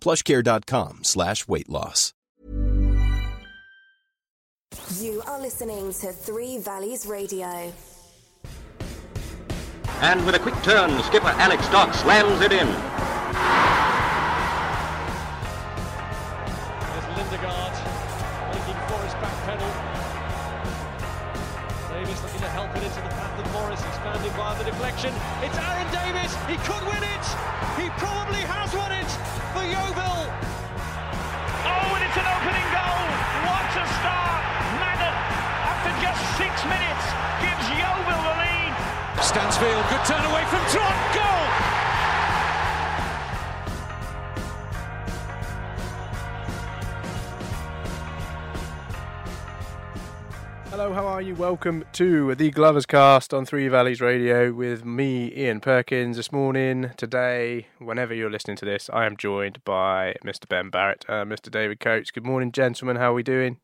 plushcare.com slash weight loss. You are listening to Three Valleys Radio. And with a quick turn, skipper Alex Dock slams it in. There's Lindegaard making for his back pedal. Davis looking to help it into the path of Morris, expanding via the deflection. It's Aaron Davis. He could win it. He probably has won it Stansfield, good turn away from Trot. Goal. Hello, how are you? Welcome to the Glovers Cast on Three Valleys Radio with me, Ian Perkins. This morning, today, whenever you're listening to this, I am joined by Mr. Ben Barrett, uh, Mr. David Coates. Good morning, gentlemen. How are we doing?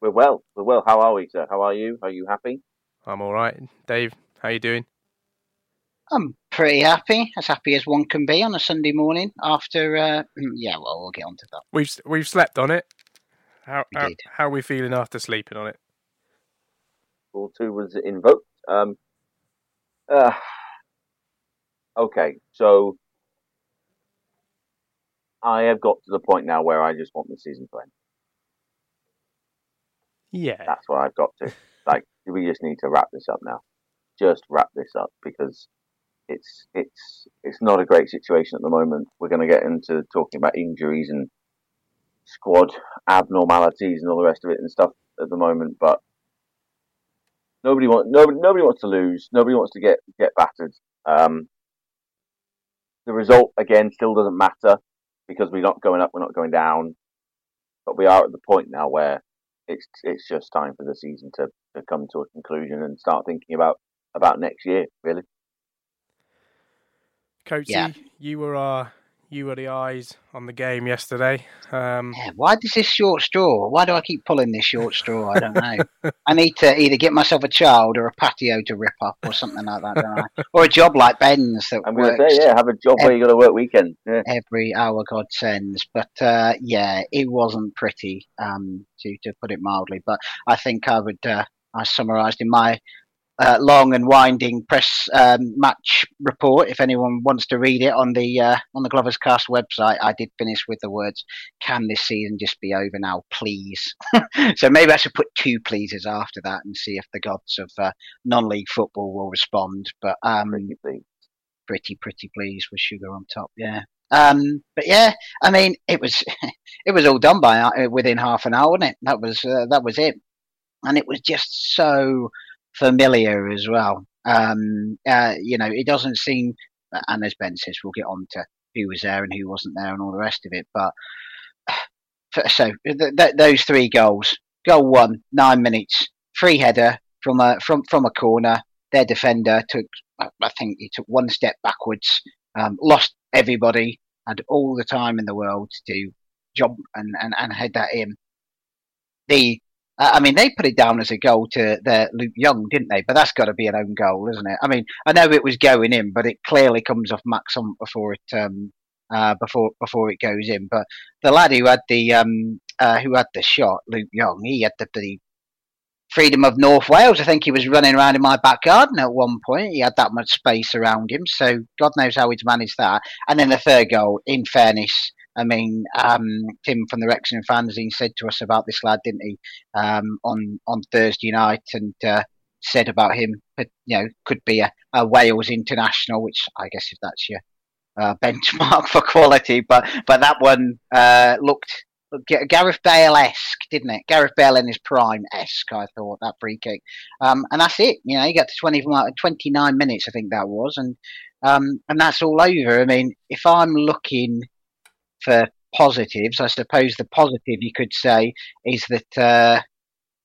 We're well. We're well. How are we, sir? How are you? Are you happy? I'm all right. Dave, how you doing? I'm pretty happy, as happy as one can be on a Sunday morning after. Uh, yeah, well, we'll get on to that. We've we've slept on it. How We how, how are we feeling after sleeping on it? Ball two was invoked. Um, uh, okay, so I have got to the point now where I just want the season to end. Yeah. That's what I've got to. Like, we just need to wrap this up now. Just wrap this up because it's it's it's not a great situation at the moment. We're going to get into talking about injuries and squad abnormalities and all the rest of it and stuff at the moment, but nobody wants nobody nobody wants to lose. Nobody wants to get get battered. Um, the result again still doesn't matter because we're not going up, we're not going down, but we are at the point now where it's it's just time for the season to, to come to a conclusion and start thinking about about next year. Really, Coatsy, Yeah. you were our you were the eyes on the game yesterday. Um, Yeah, why does this short straw? Why do I keep pulling this short straw? I don't know. I need to either get myself a child or a patio to rip up or something like that, don't I? Or a job like Ben's that I'm going to works say yeah, have a job where you got to work weekends. Yeah. every hour God sends. But uh, yeah, it wasn't pretty, um, to to put it mildly. But I think I would. Uh, I summarised in my uh, long and winding press um, match report. If anyone wants to read it on the uh, on the Glovers Cast website, I did finish with the words, "Can this season just be over now, please?" so maybe I should put two pleases after that and see if the gods of uh, non-league football will respond. But um, Pretty pretty pretty pleased with sugar on top yeah um but yeah i mean it was it was all done by uh, within half an hour wasn't it that was uh, that was it and it was just so familiar as well. Um uh, you know it doesn't seem and as ben says we'll get on to who was there and who wasn't there and all the rest of it but so th- th- those three goals. Goal one nine minutes free header from a from from a corner. Their defender took I think he took one step backwards, um, lost everybody, had all the time in the world to jump and, and, and head that in. The I mean, they put it down as a goal to their Luke Young, didn't they? But that's got to be an own goal, isn't it? I mean, I know it was going in, but it clearly comes off Max before it um, uh, before before it goes in. But the lad who had the um, uh, who had the shot, Luke Young, he had the, the freedom of North Wales. I think he was running around in my back garden at one point. He had that much space around him, so God knows how he's managed that. And then the third goal, in fairness, I mean, um, Tim from the Wrexham fanzine said to us about this lad, didn't he, um, on on Thursday night, and uh, said about him, you know, could be a, a, Wales international, which I guess if that's your uh, benchmark for quality, but but that one uh, looked Gareth Bale esque, didn't it? Gareth Bale in his prime esque, I thought, that free kick. Um, and that's it. You know, you got to 20, 29 minutes, I think that was. And, um, and that's all over. I mean, if I'm looking for positives, I suppose the positive you could say is that, uh,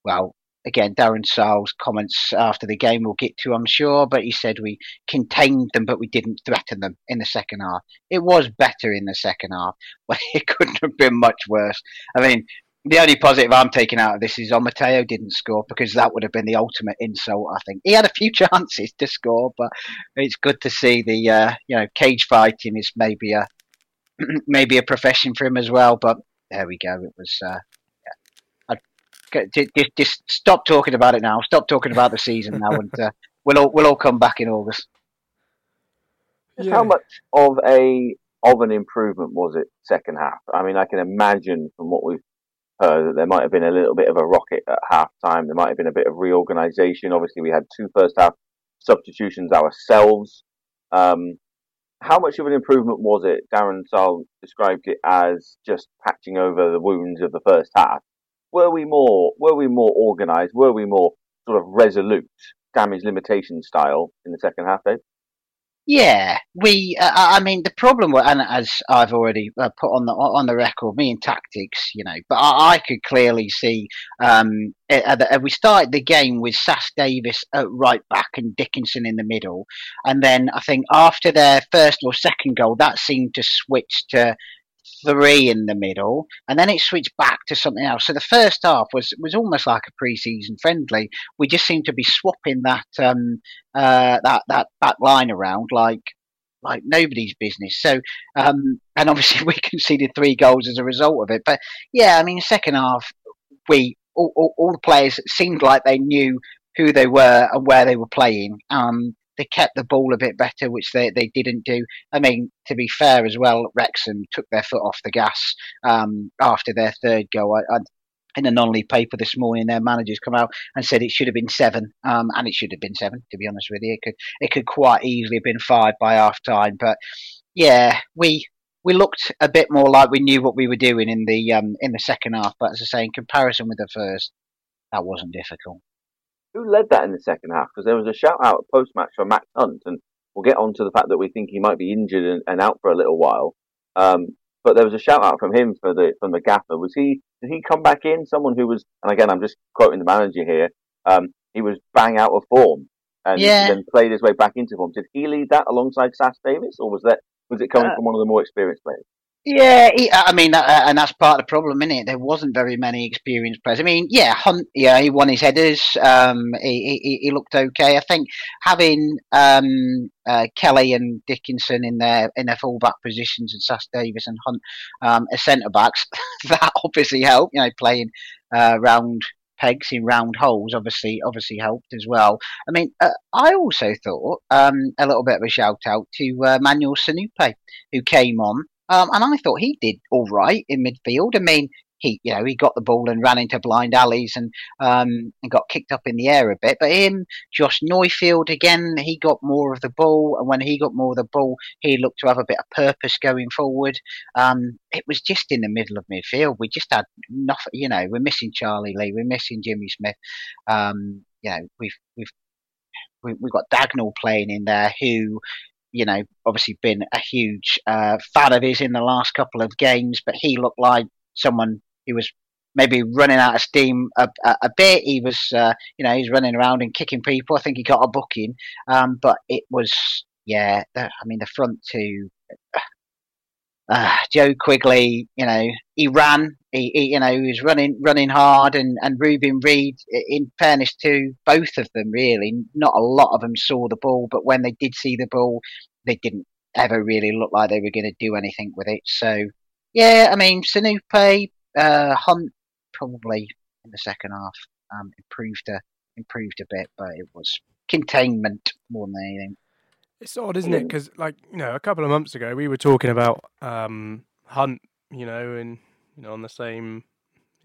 well, again, Darren Sarll's comments after the game we'll get to, I'm sure, but he said we contained them, but we didn't threaten them in the second half. It was better in the second half, but it couldn't have been much worse. I mean, the only positive I'm taking out of this is Omateo didn't score because that would have been the ultimate insult. I think he had a few chances to score, but it's good to see the uh, you know cage fighting is maybe a maybe a profession for him as well. But there we go. It was uh, i just, just stop talking about it now. Stop talking about the season now, and uh, we'll all we'll all come back in August. Yeah. How much of a of an improvement was it second half? I mean, I can imagine from what we've heard that there might have been a little bit of a rocket at half time. There might have been a bit of reorganisation. Obviously, we had two first half substitutions ourselves. Um, how much of an improvement was it? Darren Sarll described it as just patching over the wounds of the first half were we more were we more organised? Were we more sort of resolute, damage limitation style in the second half, Dave? Yeah, we. Uh, I mean, the problem, was, and as I've already uh, put on the on the record, me and tactics, you know, but I, I could clearly see. Um, uh, we started the game with Sass Davis at right back and Dickinson in the middle, and then I think after their first or second goal, that seemed to switch to three in the middle, and then it switched back to something else. So the first half was was almost like a pre-season friendly. We just seemed to be swapping that um, uh, that that back line around like like nobody's business. So um, and obviously we conceded three goals as a result of it. But yeah, I mean, second half we all, all, all the players seemed like they knew who they were and where they were playing. Um, they kept the ball a bit better, which they, they didn't do. I mean, to be fair as well, Wrexham took their foot off the gas um, after their third goal. I, I, in a non-league paper this morning, their managers come out and said it should have been seven, um, and it should have been seven. To be honest with you, it could it could quite easily have been five by half time. But yeah, we we looked a bit more like we knew what we were doing in the um, in the second half. But as I say, in comparison with the first, that wasn't difficult who led that in the second half? Because there was a shout out post match for Max Hunt, and we'll get on to the fact that we think he might be injured and, and out for a little while. Um, but there was a shout out from him for the from the gaffer. Was he did he come back in? Someone who was, and again, I'm just quoting the manager here. Um, he was bang out of form and yeah. then played his way back into form. Did he lead that alongside Sass Davis, or was that was it coming uh, from one of the more experienced players? Yeah, he, I mean, uh, and that's part of the problem, isn't it? There wasn't very many experienced players. I mean, yeah, Hunt, yeah, he won his headers. Um, he, he, he looked okay. I think having um, uh, Kelly and Dickinson in their in their fullback positions and Sass Davis and Hunt um, as centre backs, that obviously helped. You know, playing uh, round pegs in round holes obviously obviously helped as well. I mean, uh, I also thought um, a little bit of a shout out to uh, Manuel Sonupe, who came on um, and I thought he did all right in midfield. I mean, he you know he got the ball and ran into blind alleys and um, and got kicked up in the air a bit. But him, Josh Neufville again, he got more of the ball, and when he got more of the ball, he looked to have a bit of purpose going forward. Um, it was just in the middle of midfield. We just had nothing. You know, we're missing Charlie Lee, we're missing Jimmy Smith. Um, you know, we've we've we've got Dagnall playing in there who you know, obviously been a huge uh, fan of his in the last couple of games, but he looked like someone who was maybe running out of steam a, a, a bit. He was, uh, you know, he's running around and kicking people. I think he got a booking, um, but it was, yeah, the, I mean, the front two. Uh, Joe Quigley, you know, he ran, he, he, you know, he was running, running hard, and and Reuben Reid. In fairness to both of them, really, not a lot of them saw the ball, but when they did see the ball, they didn't ever really look like they were going to do anything with it. So, yeah, I mean, Sonupe, uh, Hunt, probably in the second half, um, improved a improved a bit, but it was containment more than anything. It's odd, isn't it? Because, like, you know, a couple of months ago, we were talking about um, Hunt, you know, and you know, on the same,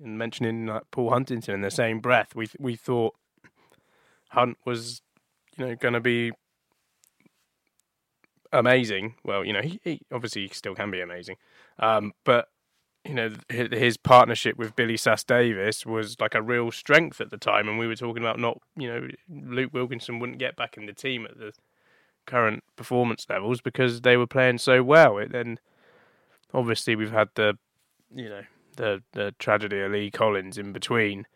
and mentioning like Paul Huntington in the same breath. We we thought Hunt was, you know, going to be amazing. Well, you know, he, he obviously still can be amazing, um, but you know, his partnership with Billy Sass Davis was like a real strength at the time, and we were talking about not, you know, Luke Wilkinson wouldn't get back in the team at the current performance levels because they were playing so well. And obviously, we've had the, you know, the the tragedy of Lee Collins in between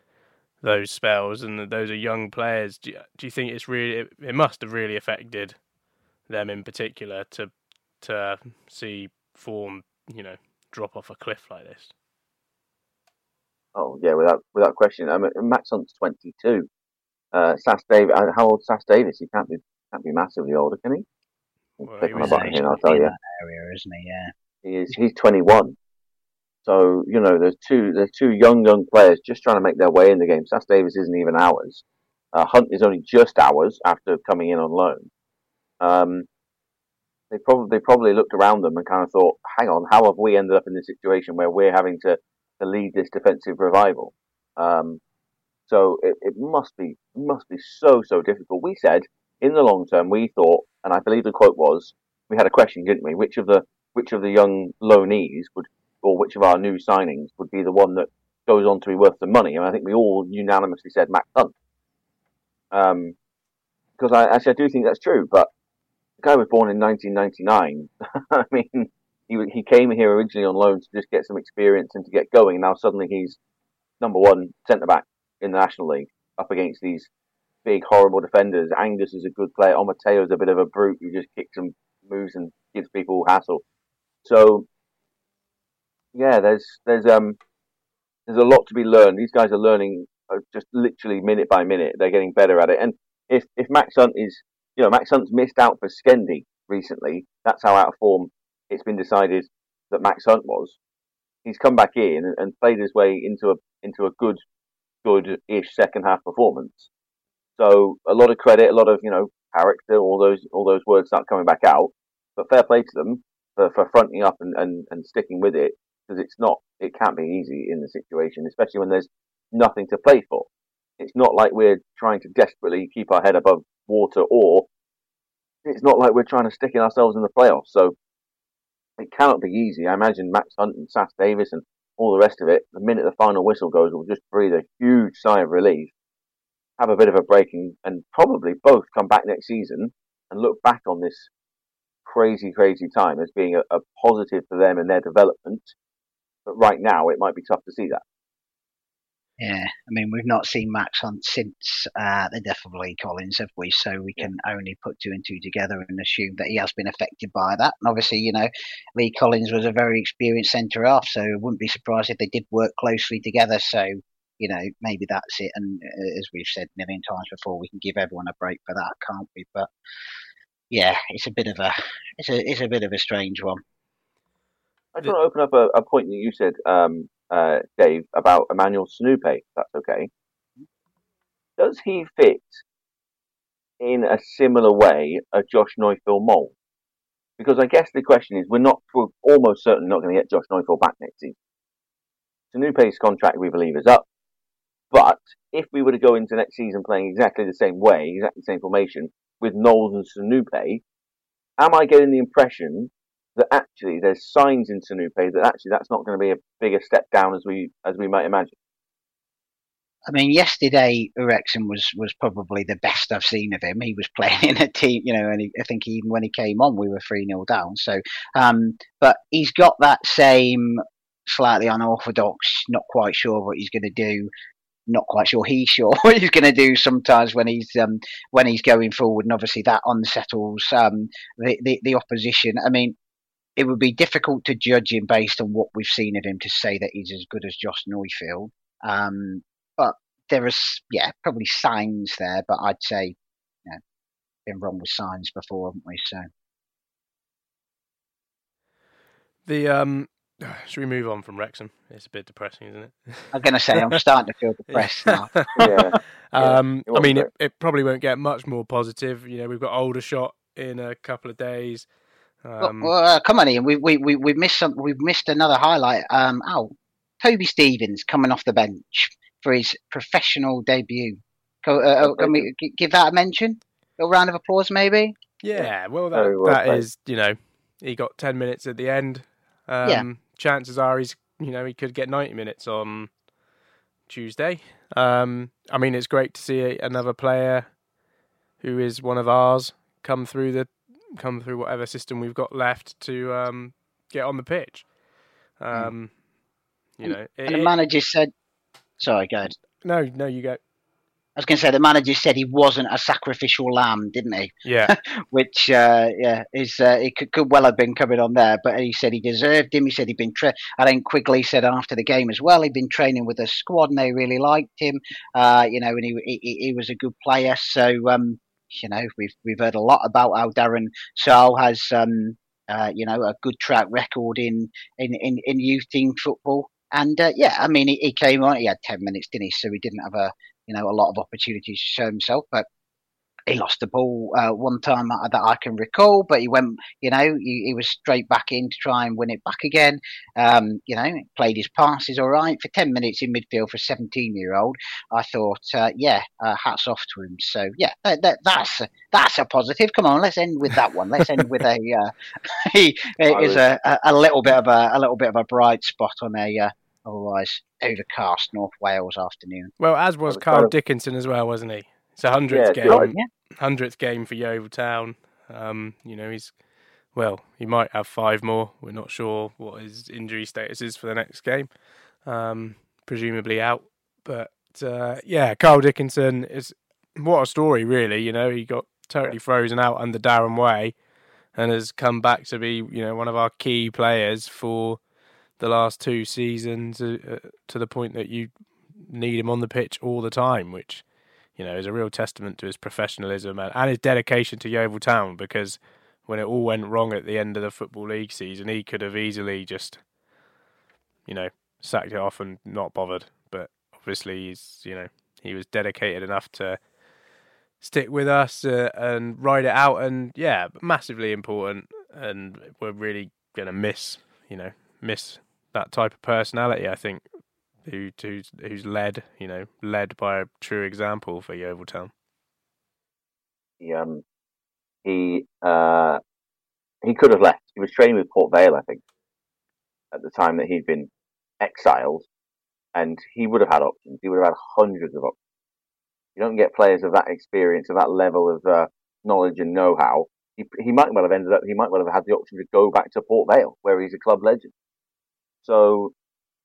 those spells, and those are young players. Do you, do you think it's really? It, must have really affected them in particular to to see form, you know, drop off a cliff like this. Oh yeah, without without question. I mean, Max Hunt's twenty two. Uh, Sass Davis, uh, how old Sass Davis? He can't be can't be massively older, can he? Well, he was here, I'll tell you. area, isn't he? Yeah. He is. He's 21. So you know, there's two there's two young young players just trying to make their way in the game. Sass Davis isn't even ours. Uh, Hunt is only just ours after coming in on loan. Um, they probably they probably looked around them and kind of thought, "Hang on, how have we ended up in this situation where we're having to, to lead this defensive revival?" Um, so it, it must be must be so so difficult. We said in the long term, we thought, and I believe the quote was, we had a question, didn't we? Which of the which of the young loanees would, or which of our new signings would be the one that goes on to be worth the money? And I think we all unanimously said Max Hunt. Um, because I actually I do think that's true. But the guy was born in 1999. I mean, he he came here originally on loan to just get some experience and to get going. Now suddenly he's number one centre back in the National League up against these big, horrible defenders. Angus is a good player. is a bit of a brute who just kicks and moves and gives people hassle. So, yeah, there's there's um there's a lot to be learned. These guys are learning uh, just literally minute by minute. They're getting better at it. And if if Max Hunt is, you know, Max Hunt's missed out for Skendi recently. That's how out of form it's been decided that Max Hunt was. He's come back in and played his way into a into a good good-ish second half performance. So a lot of credit, a lot of you know character, all those all those words start coming back out. But fair play to them for, for fronting up and, and, and sticking with it because it's not it can't be easy in the situation, especially when there's nothing to play for. It's not like we're trying to desperately keep our head above water, or it's not like we're trying to stick in ourselves in the playoffs. So it cannot be easy. I imagine Max Hunt and Sass Davis and all the rest of it, the minute the final whistle goes, will just breathe a huge sigh of relief have a bit of a break and, and probably both come back next season and look back on this crazy, crazy time as being a, a positive for them and their development. But right now, it might be tough to see that. Yeah, I mean, we've not seen Max Hunt since uh, the death of Lee Collins, have we? So we can only put two and two together and assume that he has been affected by that. And obviously, you know, Lee Collins was a very experienced centre half, so I wouldn't be surprised if they did work closely together. So you know, maybe that's it. And uh, as we've said a million times before, we can give everyone a break for that, can't we? But yeah, it's a bit of a it's a it's a bit of a strange one. I just want to open up a, a point that you said, um, uh, Dave, about Emmanuel Sonupe. That's okay. Does he fit in a similar way a Josh Neufville mold? Because I guess the question is, we're not, we're almost certainly not going to get Josh Neufville back next season. Sonupe's contract, we believe, is up. But if we were to go into next season playing exactly the same way, exactly the same formation, with Knowles and Sonupe, am I getting the impression that actually there's signs in Sonupe that actually that's not going to be a bigger step down as we as we might imagine? I mean, yesterday Eriksen was was probably the best I've seen of him. He was playing in a team, you know, and he, I think even when he came on, we were three 0 down. So, um, but he's got that same slightly unorthodox, not quite sure what he's going to do not quite sure he's sure what he's going to do sometimes when he's um, when he's going forward, and obviously that unsettles um, the, the, the opposition. I mean, it would be difficult to judge him based on what we've seen of him to say that he's as good as Josh Neufville. Um, but there is, yeah, probably signs there. But I'd say, you know, been wrong with signs before, haven't we? So the um, should we move on from Wrexham? It's a bit depressing, isn't it? I'm going to say I'm starting to feel depressed now. yeah. Um, It I mean, it, it probably won't get much more positive. You know, we've got Aldershot in a couple of days. Um, well, uh, come on, Ian. We we we we missed some. We've missed another highlight. Um, oh, Toby Stevens coming off the bench for his professional debut. Go, uh, uh, can we give that a mention? A round of applause, maybe. yeah, well, Very that, well that played. is, you know, he got 10 minutes at the end. Um, Yeah. Chances are he's, you know, he could get 90 minutes on Tuesday. Um, I mean, it's great to see another player who is one of ours come through the come through whatever system we've got left to um, get on the pitch. Um, You know, And the it- manager said, "Sorry, go ahead." no, no, you go. I was going to say the manager said he wasn't a sacrificial lamb, didn't he? Yeah, Which, uh, yeah, is uh, it could, could well have been coming on there, but he said he deserved him. He said he'd been. Tra- I think Quigley said after the game as well. He'd been training with the squad, and they really liked him. Uh, you know, and he, he he was a good player. So, um, you know, we've we've heard a lot about how Darren Sarll has, um, uh, you know, a good track record in in in, in youth team football. And uh, yeah, I mean, he, he came on. He had ten minutes, didn't he? So he didn't have a you know a lot of opportunities to show himself, but he lost the ball uh, one time that, I can recall, but he went, you know, he, he was straight back in to try and win it back again. Um, you know, played his passes all right for 10 minutes in midfield for a 17 year old. I thought, uh, yeah, uh, hats off to him. So, yeah, that, that, that's, that's a positive. Come on, let's end with that one. Let's end with a, uh, he it is a, a, a little bit of a, a little bit of a bright spot on a, uh, otherwise overcast North Wales afternoon. well, as was Carl Dickinson as well, wasn't he? It's a hundredth Yeah, game. good. Yeah. hundredth game for Yeovil Town. Um, you know, he's well, he might have five more. We're not sure what his injury status is for the next game. Um, presumably out, but uh, yeah, Carl Dickinson is what a story, really. You know, he got totally frozen out under Darren Way, and has come back to be you know one of our key players for the last two seasons uh, uh, to the point that you need him on the pitch all the time, which you know, is a real testament to his professionalism and, and his dedication to Yeovil Town because when it all went wrong at the end of the Football League season, he could have easily just, you know, sacked it off and not bothered. But obviously, he's, you know, he was dedicated enough to stick with us uh, and ride it out. And yeah, massively important. And we're really to miss, you know, miss that type of personality, I think, who who's, who's led, you know, led by a true example for Yeovil Town. He um he uh he could have left. He was training with Port Vale, I think, at the time that he'd been exiled, and he would have had options. He would have had hundreds of options. You don't get players of that experience, of that level of uh, knowledge and know-how. He, he might well have ended up. He might well have had the option to go back to Port Vale, where he's a club legend. So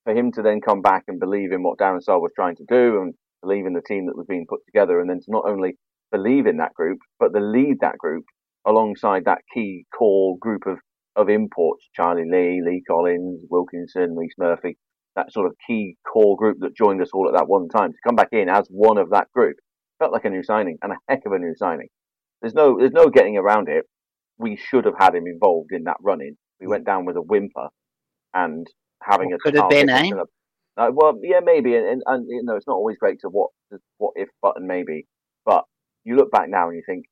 for him to then come back and believe in what Darren Sarll was trying to do and believe in the team that was being put together, and then to not only believe in that group, but to lead that group alongside that key core group of, of imports, Charlie Lee, Lee Collins, Wilkinson, Rhys Murphy, that sort of key core group that joined us all at that one time, to come back in as one of that group felt like a new signing and a heck of a new signing. There's no there's no getting around it. We should have had him involved in that running. We hmm. went down with a whimper and having What a could have been, eh? Uh, well, yeah, maybe, and, and, and you know, it's not always great to what what if button maybe, but you look back now and you think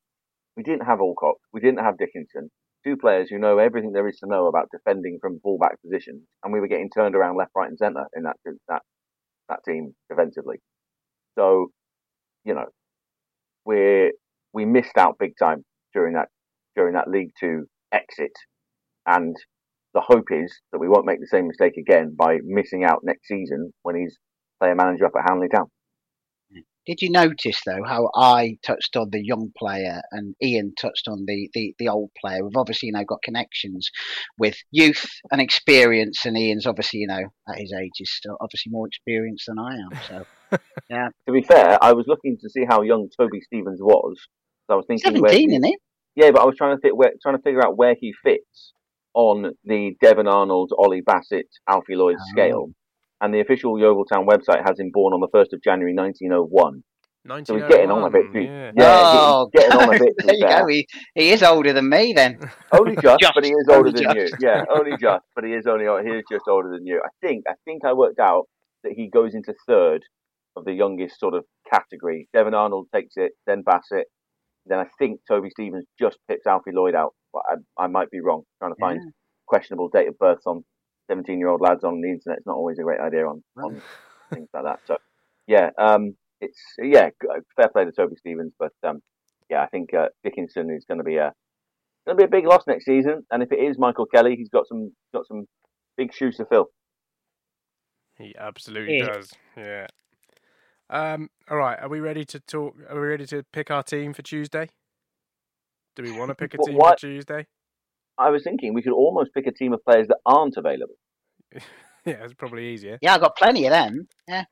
we didn't have Alcock, we didn't have Dickinson, two players who know everything there is to know about defending from fullback positions, and we were getting turned around left, right, and centre in that that that team defensively. So, you know, we we missed out big time during that during that League Two exit, and the hope is that we won't make the same mistake again by missing out next season when he's player manager up at Hanley Town. Did you notice though how I touched on the young player and Ian touched on the, the, the old player? We've obviously you know got connections with youth and experience, and Ian's obviously you know at his age is still obviously more experienced than I am. So yeah, To be fair, I was looking to see how young Toby Stevens was. So I was thinking, where seventeen, he- isn't he? yeah, but I was trying to think where, trying to figure out where he fits on the Devon Arnold, Ollie Bassett, Alfie Lloyd Oh. scale, and the official Yeovil Town website has him born on the 1st of January 1901. So he's getting on a bit. too- 1901, Yeah, oh, he's getting on a bit. there you fair. go. He, he is older than me then. Only just, Just, but he is older only than you. Yeah, only just, but he is only he is just older than you. I think I think I worked out that he goes into third of the youngest sort of category. Devon Arnold takes it, then Bassett, then I think Toby Stevens just pips Alfie Lloyd out. But I, I might be wrong. Trying to find Yeah. questionable date of births on seventeen-year-old lads on the internet is not always a great idea on, on things like that. So yeah, um, it's yeah, fair play to Toby Stevens, but um, yeah, I think uh, Dickinson is going to be a going to be a big loss next season. And if it is Michael Kelly, he's got some got some big shoes to fill. He absolutely Yeah. does. Yeah. Um. All right. Are we ready to talk? Are we ready to pick our team for Tuesday? Do we want to pick a team what- for Tuesday? I was thinking we could almost pick a team of players that aren't available. yeah, it's probably easier. Yeah, I've got plenty of them. Yeah.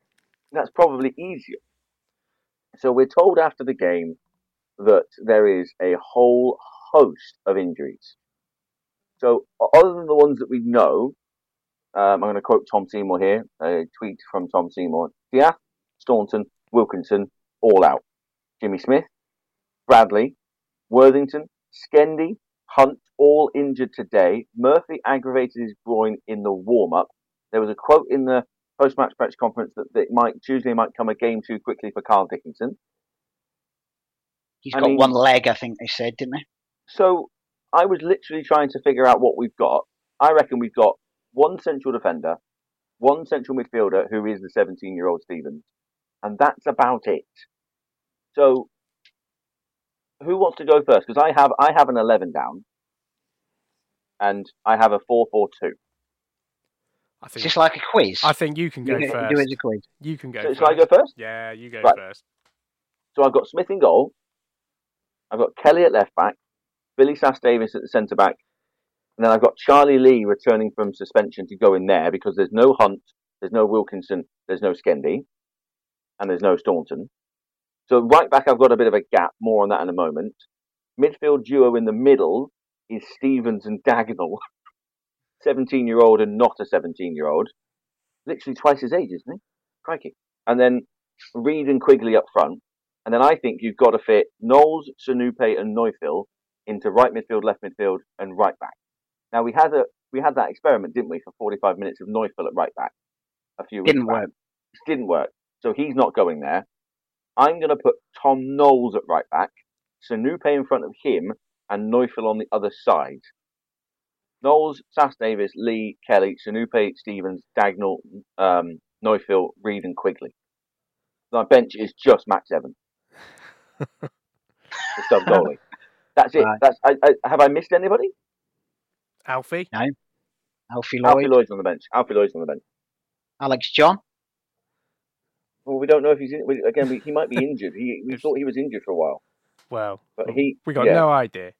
That's probably easier. So we're told after the game that there is a whole host of injuries. So other than the ones that we know, um, I'm going to quote Tom Seymour here, a tweet from Tom Seymour. Diath, Staunton, Wilkinson, all out. Jimmy Smith, Bradley, Worthington, Skendi, Hunt, all injured today. Murphy aggravated his groin in the warm-up. There was a quote in the post-match press conference that, that might Tuesday might come a game too quickly for Carl Dickinson. He's I got mean- one leg, I think they said, didn't they? So I was literally trying to figure out what we've got. I reckon we've got one central defender, one central midfielder who is the 17 year old Stevens, and that's about it. So who wants to go first? Because I have I have an 11 down, and I have a 4 4 2. I It's think. just like a quiz. I think you can go You first. Do it as a quiz. You can go So first. shall I go first? Yeah, you go Right. first. So I've got Smith in goal. I've got Kelly at left back, Billy Sass Davis at the centre back, and then I've got Charlie Lee returning from suspension to go in there because there's no Hunt, there's no Wilkinson, there's no Skendi, and there's no Staunton. So right back, I've got a bit of a gap. More on that in a moment. Midfield duo in the middle is Stevens and Dagnall, 17 year old and not a 17 year old. Literally twice his age, isn't he? Crikey. And then Reid and Quigley up front. And then I think you've got to fit Knowles, Sonupe, and Neufville into right midfield, left midfield, and right back. Now we had a we had that experiment, didn't we, for 45 minutes of Neufville at right back a few weeks Didn't back. work. Didn't work. So he's not going there. I'm going to put Tom Knowles at right back, Sonupe in front of him, and Neufville on the other side. Knowles, Sass Davis, Lee, Kelly, Sonupe, Stevens, Dagnall, um, Neufville, Reid, and Quigley. My bench is just Max Evans, the sub goalie. That's it. Right. That's. I, I, have I missed anybody? Alfie. No. Alfie Lloyd, Alfie Lloyd's on the bench. Alfie Lloyd's on the bench. Alex John. Well, we don't know if he's in, again. We, he might be injured. He, we thought he was injured for a while, Well, but he. we got yeah. no idea.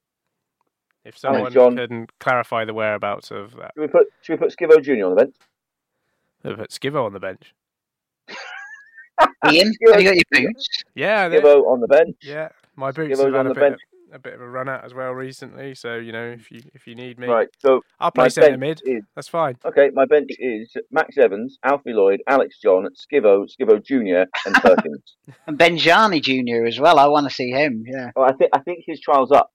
If someone John- can clarify the whereabouts of that, Should we put Should we put Skivo Junior on the bench? they'll put Skivo on the bench. Ian, have you got your boots? Yeah, they- Skivo on the bench. yeah. My boots Skivo's have had on a the bit, bench. A bit of a run out as well recently. So you know, if you if you need me, Right. So I'll play centre mid. is That's fine. okay. My bench is Max Evans, Alfie Lloyd, Alex John, Skivo, Skivo Junior, and Perkins. And Benjani Jr. as well. I want to see him. Yeah. oh, I think I think his trial's up.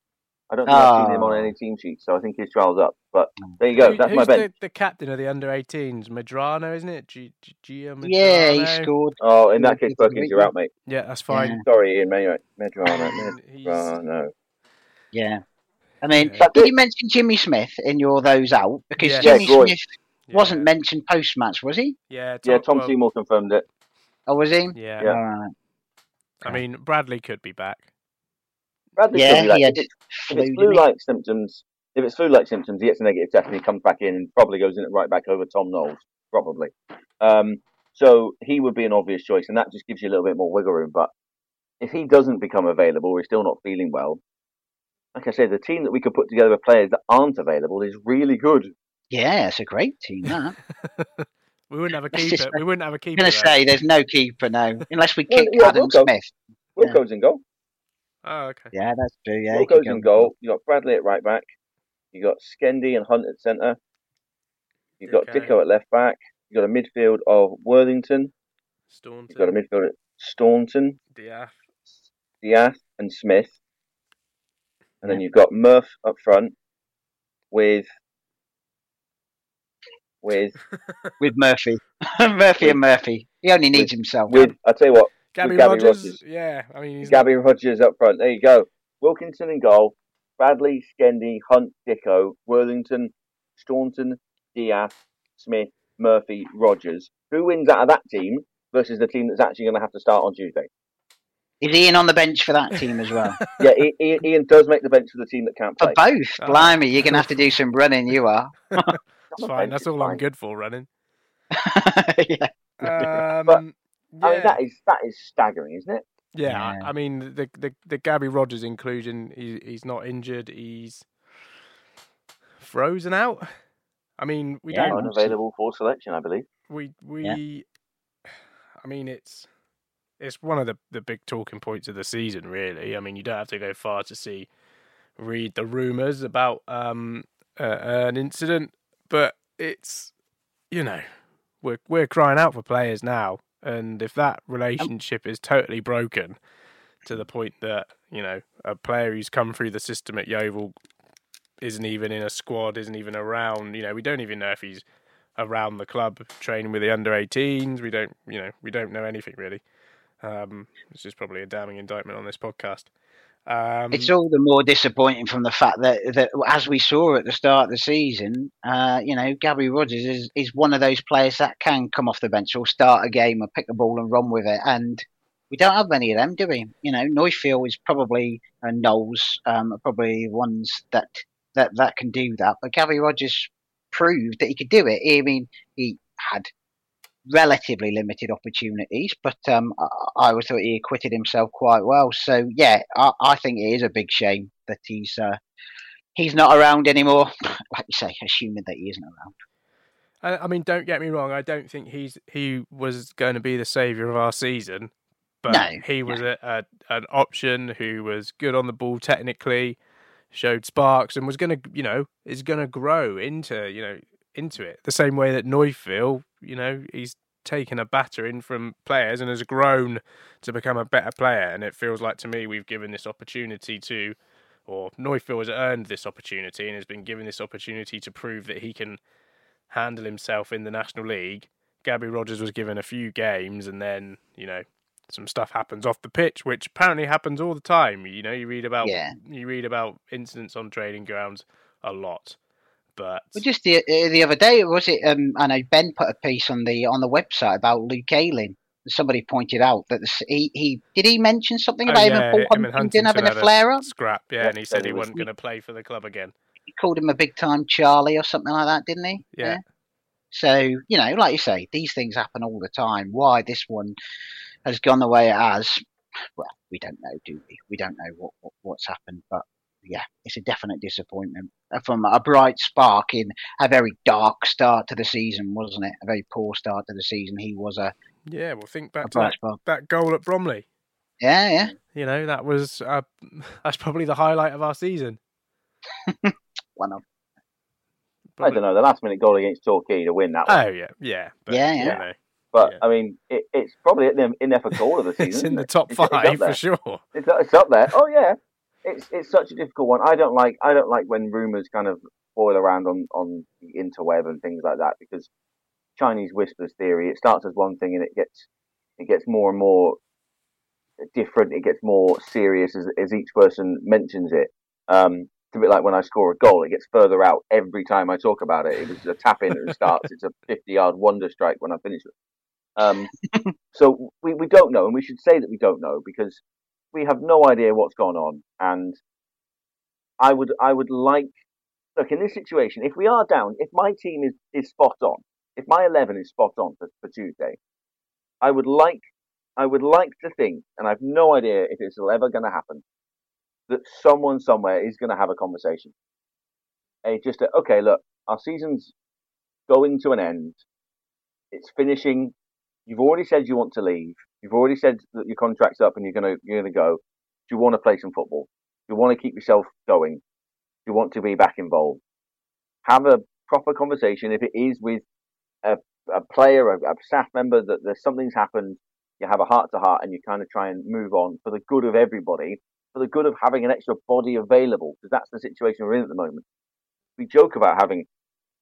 I don't think I've seen him on Oh. any team sheet, so I think his trial's up. But there you go. Who- That's my bench. the, the captain of the under 18s? Madrano, isn't it? G- G- Gia Madrano? Yeah, he scored. Oh, in that case, Perkins, you're out, mate. Yeah, that's fine. Yeah. Sorry, Ian. Med- Medrano. He's- Medrano. Yeah. I mean, Yeah. did you mention Jimmy Smith in your those out? Because Yeah. Jimmy Yeah, Groy. Smith wasn't mentioned post match, was he? Yeah, Yeah, Tom well, Seymour confirmed it. Oh, was he? Yeah. Yeah. All right. I mean, Bradley could be back. Bradley Yeah, could be like, if it's, if it's flu-like symptoms, if it's flu-like symptoms, he gets a negative test and he comes back in and probably goes in at right back over Tom Knowles, probably. Um, so he would be an obvious choice, and that just gives you a little bit more wiggle room. But if he doesn't become available, or he's still not feeling well, like I said, the team that we could put together with players that aren't available is really good. Yeah, it's a great team. That. We wouldn't have a keeper. just- We wouldn't have a I'm going to say there's no keeper now, unless we Well, kick yeah, Adam Wilco. Smith. Wilco's in goal. Oh, okay. Yeah, that's true. Yeah, Wilco's go in goal. You got Bradley at right back. You got Skendi and Hunt at centre. You've got Okay. Dicko at left back. You've got a midfield of Worthington. Staunton, You've got a midfield at Staunton, Diath. Diath, and Smith. And then you've got Murph up front with with with Murphy, Murphy and Murphy. He only needs himself. with I tell you what, Gabby, with Gabby Rogers, Rogers. yeah. I mean, he's Gabby Rogers up front. There you go. Wilkinson in goal. Bradley, Skendi, Hunt, Dicko, Worthington, Staunton, Diaz, Smith, Murphy, Rogers. Who wins out of that team versus the team that's actually going to have to start on Tuesday? Is Ian on the bench for that team as well? Yeah, I- I- Ian does make the bench for the team that can't play. For both, Oh. blimey, you're gonna have to do some running. You are. That's fine. That's it's all I'm good for running. yeah. Um, But, yeah, I mean, that is that is staggering, isn't it? yeah. Yeah. I, I mean, the the the Gabby Rogers inclusion. He, he's not injured. He's frozen out. I mean, we Yeah, don't. Unavailable for selection, I believe. We we. I mean, it's it's one of the the big talking points of the season. Really. I mean, you don't have to go far to see read the rumors about um uh, an incident, but it's you know we're we're crying out for players now, and if that relationship is totally broken to the point that you know a player who's come through the system at Yeovil isn't even in a squad, isn't even around. You know, we don't even know if he's around the club training with the under 18s. We don't, you know, we don't know anything really. Um, this is probably a damning indictment on this podcast. Um, It's all the more disappointing from the fact that, that as we saw at the start of the season, uh, you know, Gabby Rogers is, is one of those players that can come off the bench or start a game or pick the ball and run with it. And we don't have many of them, do we? You know, Neufville is probably, and Knowles um, are probably ones that, that, that can do that. But Gabby Rogers proved that he could do it. I mean, he had relatively limited opportunities, but um, I, I always thought he acquitted himself quite well. So yeah, I, I think it is a big shame that he's uh, he's not around anymore. Like you say, assuming that he isn't around. I, I mean, don't get me wrong. I don't think he's he was going to be the savior of our season, but No, he was a, a an option who was good on the ball technically, showed sparks, and was going to you know is going to grow into you know into it the same way that Neufville, you know, he's taken a battering from players and has grown to become a better player. And it feels like to me we've given this opportunity to, or Neufville has earned this opportunity and has been given this opportunity to prove that he can handle himself in the National League. Gabby Rogers was given a few games, and then you know some stuff happens off the pitch, which apparently happens all the time. You know, you read about Yeah. you read about incidents on training grounds a lot, but But just the uh, the other day, was it? Um, I know Ben put a piece on the on the website about Luke Ayling. Somebody pointed out that the, he he did he mention something Oh, about him yeah, and him and Huntington having a flare up? scrap, yeah, Yeah, and he said he was- wasn't going to play for the club again. He called him a big time Charlie or something like that, didn't he? Yeah. So, you know, like you say, these things happen all the time. Why this one has gone the way it has, well, we don't know, do we? We don't know what, what what's happened, but yeah, it's a definite disappointment. Uh, From a bright spark in a very dark start to the season, wasn't it? A very poor start to the season. He was a, Yeah, well, think back to that, spark. that goal at Bromley. Yeah, yeah. You know, that was uh, that's probably the highlight of our season. One of I don't know. The last minute goal against Torquay to win that one. Oh yeah, yeah, but, Yeah, you know, But Yeah. I mean, it, it's probably in there, in there for goal of the season. it's in isn't the it? top It's- it's five for sure. It's, it's up there. Oh yeah, it's it's such a difficult one. I don't like I don't like when rumours kind of boil around on on the interweb and things like that because Chinese whispers theory. It starts as one thing and it gets it gets more and more different. It gets more serious as as each person mentions it. Um, it's a bit like when I score a goal; it gets further out every time I talk about it. It was a tap in at the start. It's a fifty-yard wonder strike when I finish it. Um, so we, we don't know, and we should say that we don't know because we have no idea what's gone on. And I would I would like look in this situation. If we are down, if my team is, is spot on, if my eleven is spot on for, for Tuesday, I would like I would like to think, and I've no idea if it's ever going to happen, that someone somewhere is going to have a conversation. A just a, okay, look, our season's going to an end. It's finishing. You've already said you want to leave. You've already said that your contract's up and you're gonna you're gonna go. Do you want to play some football? Do you want to keep yourself going? Do you want to be back involved. Have a proper conversation. If it is with a, a player, a, a staff member, that there's something's happened, you have a heart to heart and you kind of try and move on for the good of everybody, for the good of having an extra body available, because that's the situation we're in at the moment. We joke about having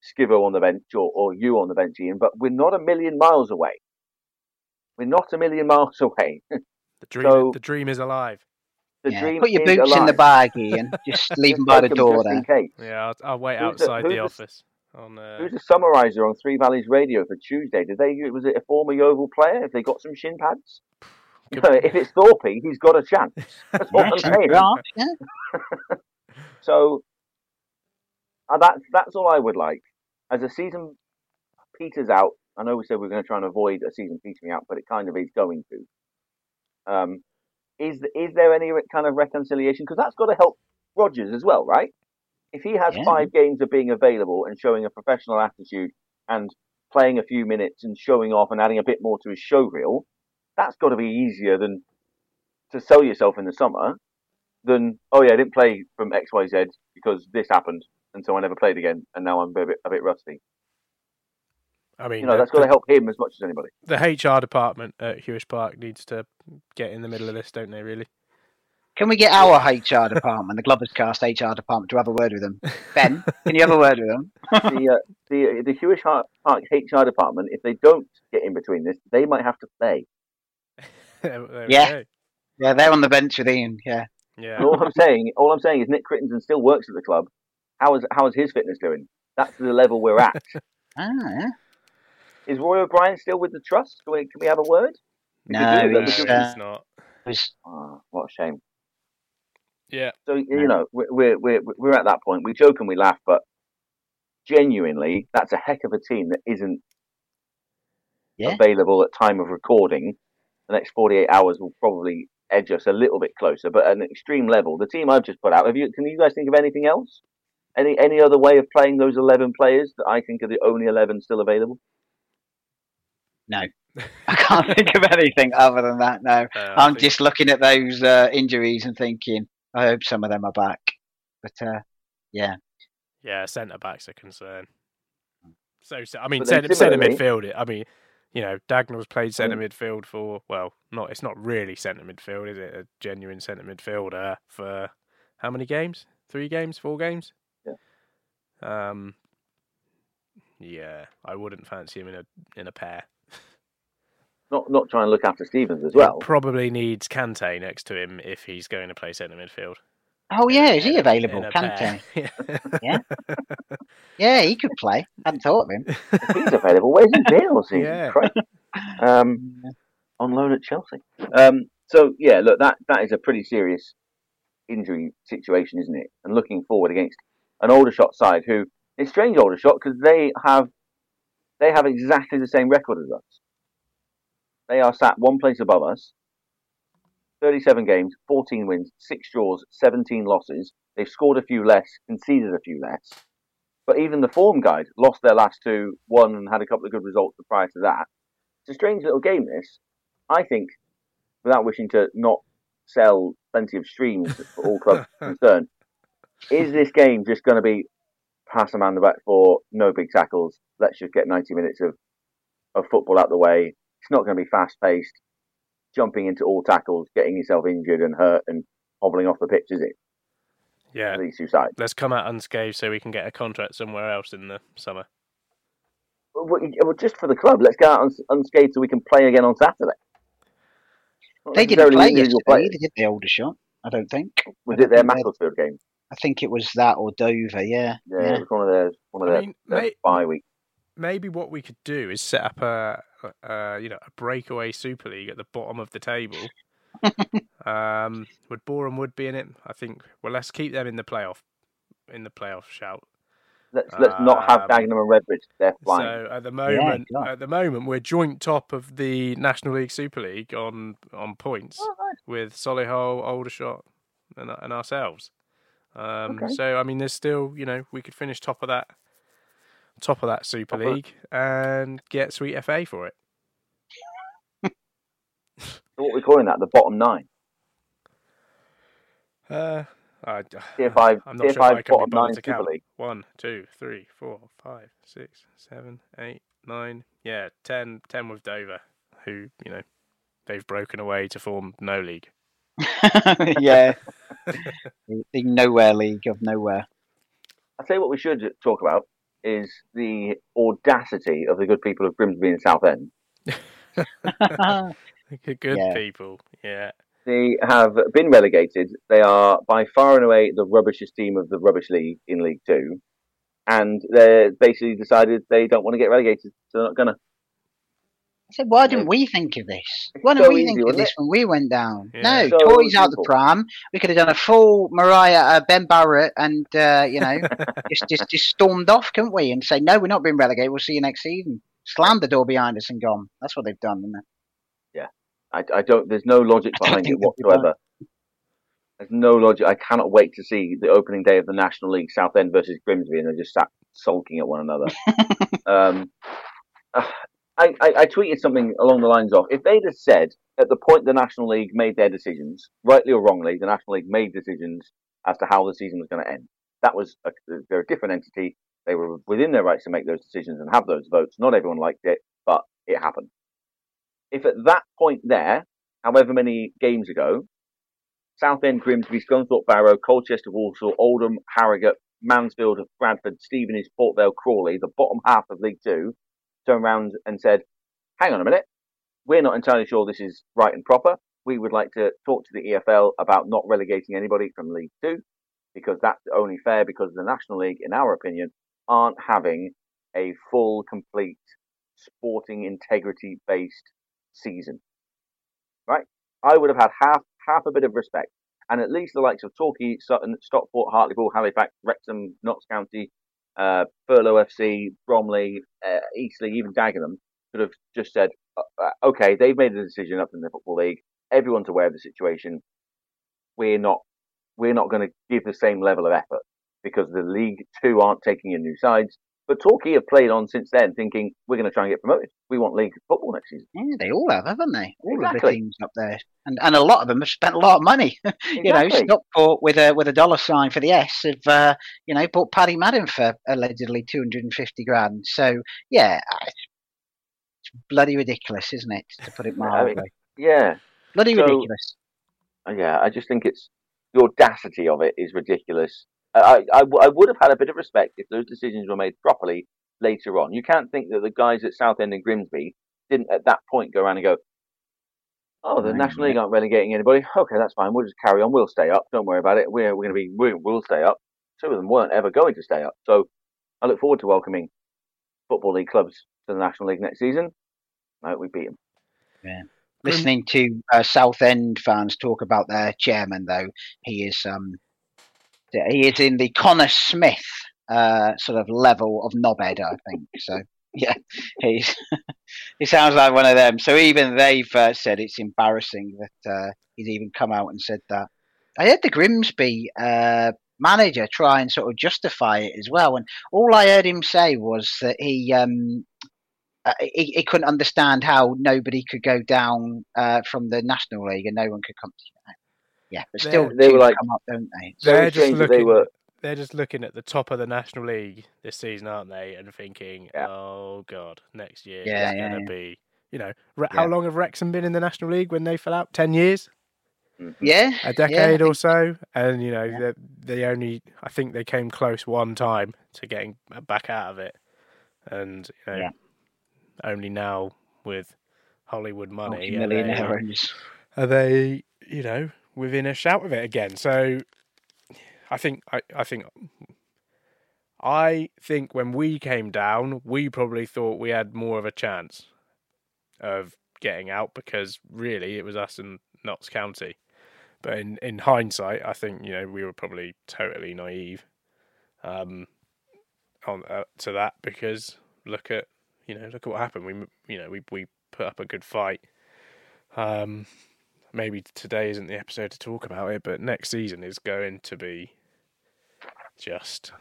Skivo on the bench or, or you on the bench, Ian, but we're not a million miles away. We're not a million miles away. The dream, So- the dream is alive. the Yeah. dream Put your is boots in the alive. bag, Ian. Just leave them by the door in there. Yeah, I'll, I'll wait Who's the- outside the, who's the- office. On uh, Who's the summariser on Three Valleys Radio for Tuesday? Did they? Was it a former Yeovil player? Have they got some shin pads? You know, if it's Thorpe, he's got a chance. That's all Yeah, I'm saying. half, yeah. So uh, that's that's all I would like. As the season peters out, I know we said we are going to try and avoid a season petering out, but it kind of is going to. Um, is is there any kind of reconciliation? Because that's got to help Rogers as well, right? If he has Yeah. five games of being available and showing a professional attitude and playing a few minutes and showing off and adding a bit more to his show reel, that's got to be easier than to sell yourself in the summer than oh yeah, I didn't play from X Y Z because this happened and so I never played again and now I'm a bit a bit rusty. I mean, You know the, that's to help him as much as anybody. the HR department at Huish Park needs to get in the middle of this, don't they? Really? Can we get our HR department, the Glovers Cast HR department, to have a word with them? Ben, can you have a word with them? the uh, the the Huish Park HR department, if they don't get in between this, they might have to play. Yeah. go. Yeah, they're on the bench with Ian. Yeah. Yeah. And all I'm saying, all I'm saying is Nick Crittenden still works at the club. How is how is his fitness doing? That's the level we're at. Ah, yeah. Is Roy O'Brien still with the trust? Can we, can we have a word? We No, do he's, uh, It's not. was- Oh, what a shame. Yeah. So you know, we're we're we're we're at that point. We joke and we laugh, but genuinely, that's a heck of a team that isn't Yeah. available at time of recording. The next 48 hours will probably edge us a little bit closer, but at an extreme level, the team I've just put out. Have you? Can you guys think of anything else? Any any other way of playing those 11 players that I think are the only 11 still available? No. I can't think of anything other than that. No, Uh, I I'm think- just looking at those uh, injuries and thinking, I hope some of them are back. But uh, yeah, Yeah, centre backs a concern. So, so I mean, centre, centre midfield. I mean, you know, Dagnall's played centre midfield for well, not it's not really centre midfield, is it? A genuine centre midfielder for how many games? Three games? Four games? Yeah. Um. Yeah, I wouldn't fancy him in a in a pair. Not not trying to look after Stevens as He well. probably needs Kante next to him if he's going to play centre midfield. Oh yeah, is he available? in Kante. pair. Yeah. Yeah, he could play. I hadn't thought of him. If he's available, where's he been all season? Yeah. Um, on loan at Chelsea. Um, so yeah, look, that that is a pretty serious injury situation, isn't it? And looking forward against an Aldershot side who it's strange Aldershot because they have they have exactly the same record as us. They are sat one place above us. 37 games, 14 wins, 6 draws, 17 losses. They've scored a few less, conceded a few less. But even the form guide lost their last two, won and had a couple of good results prior to that. It's a strange little game, this. I think, without wishing to not sell plenty of streams for all clubs concerned, is this game just going to be pass a man the back for no big tackles? Let's just get 90 minutes of, of football out the way. It's not going to be fast paced, jumping into all tackles, getting yourself injured and hurt and hobbling off the pitch, is it? Yeah. For these two sides. Let's come out unscathed so we can get a contract somewhere else in the summer. Well, well, just for the club, let's go out uns- unscathed so we can play again on Saturday. Not They didn't play yesterday, players. did they, the older? I don't think. Was it their don't think they- Macclesfield game? I think it was that or Dover. Yeah. Yeah, it was one of their one of I their, mean, their mate- bye weeks. Maybe what we could do is set up a, uh, you know, a breakaway Super League at the bottom of the table. um, would Boreham Wood be in it? I think. Well, let's keep them in the playoff, in the playoff shout. Let's let's not have Um, Dagenham and Redbridge. They're flying. So at the moment, God. at the moment, we're joint top of the National League Super League on on points with Solihull, Aldershot, and, and ourselves. Um, Okay. So I mean, there's still, you know, we could finish top of that, top of that Super Top of- League, and get Sweet FA for it. So what are we calling that? The bottom nine. Uh, I, tier five, I'm not tier sure if I five, bottom nine to Super count. League. One, two, three, four, five, six, seven, eight, nine. Yeah, ten, ten with Dover, who you know they've broken away to form no league. yeah, the, the nowhere league of nowhere. I'll tell you what we should talk about is the audacity of the good people of Grimsby and Southend. Good Yeah. people, yeah. They have been relegated. They are by far and away the rubbishest team of the rubbish league in League Two, and they basically decided they don't want to get relegated, so they're not gonna. I said, why didn't we think of this? Why didn't so we easy, think of this it? when we went down? Yeah. No, So toys out the simple. pram. We could have done a full Mariah uh, Ben Barrett and uh, you know just, just just stormed off, couldn't we? And say, no, we're not being relegated. We'll see you next season. Slammed the door behind us and gone. That's what they've done, isn't it? I, I don't. There's no logic behind it think whatsoever. There's no logic. I cannot wait to see the opening day of the National League, Southend versus Grimsby, and they're just sat sulking at one another. um, I, I, I tweeted something along the lines of: if they'd have said at the point the National League made their decisions, rightly or wrongly, the National League made decisions as to how the season was going to end. That was a, they're a different entity. They were within their rights to make those decisions and have those votes. Not everyone liked it, but it happened. If at that point there, however many games ago, Southend, Grimsby, Scunthorpe, Barrow, Colchester, Walsall, Oldham, Harrogate, Mansfield, Bradford, Stevenage, Port Vale, Crawley, the bottom half of League Two, turned around and said, hang on a minute, we're not entirely sure this is right and proper. We would like to talk to the EFL about not relegating anybody from League Two because that's only fair because the National League, in our opinion, aren't having a full, complete, sporting integrity based season. Right? I would have had half half a bit of respect. And at least the likes of Torquay, Sutton, Stockport, Hartlepool, Halifax, Wrexham, Notts County, uh, Furlough FC, Bromley, uh, Eastleigh, even Dagenham could have just said, uh, uh, okay, they've made a decision up in the Football League. Everyone's aware of the situation. We're not, we're not going to give the same level of effort because the League Two aren't taking in new sides. But Torquay have played on since then, thinking we're going to try and get promoted. We want League football next season. Yeah, they all have, haven't they? All of the teams up there, and and a lot of them have spent a lot of money. you know, Exactly. Stockport with a with a dollar sign for the S have uh, you know bought Paddy Madden for allegedly two hundred and fifty grand. So yeah, it's bloody ridiculous, isn't it? To put it I mean, mildly, Yeah, bloody so- ridiculous. Uh, yeah, I just think it's the audacity of it is ridiculous. I, I, I w- I would have had a bit of respect if those decisions were made properly later on. You can't think that the guys at Southend and Grimsby didn't at that point go around and go, "Oh, the National League aren't relegating anybody. Okay, that's fine. We'll just carry on. We'll stay up. Don't worry about it. We're we're going to be we we'll stay up." Two of them weren't ever going to stay up. So I look forward to welcoming football league clubs to the National League next season. I hope we beat them. Yeah. Listening to uh, Southend fans talk about their chairman, though, he is um, he is in the Connor Smith uh, sort of level of knobhead, I think. So yeah, he's he sounds like one of them. So even they've uh, said it's embarrassing that uh, he's even come out and said that. I heard the Grimsby uh, manager try and sort of justify it as well, and all I heard him say was that he um, uh, he, he couldn't understand how nobody could go down uh, from the National League and no one could come. To, yeah, but still, They're- They were like- come up, don't they? So They're just strange that they looking. were They're just looking at the top of the National League this season, aren't they? And thinking, Yeah. "Oh God, next year Yeah, is yeah, going yeah. to be." You know, Re- how long have Wrexham been in the National League when they fell out? Ten years, mm-hmm. Yeah, a decade I or so, and you know, Yeah. they, they only. I think they came close one time to getting back out of it, and you know, Yeah. only now with Hollywood money are they, are they, you know, within a shout of it again. So I think I, I think I think when we came down, we probably thought we had more of a chance of getting out because really it was us and Notts County. But in, in hindsight, I think you know we were probably totally naive um, on uh, to that because look at you know look at what happened. We you know we we put up a good fight. Um, maybe today isn't the episode to talk about it, but next season is going to be just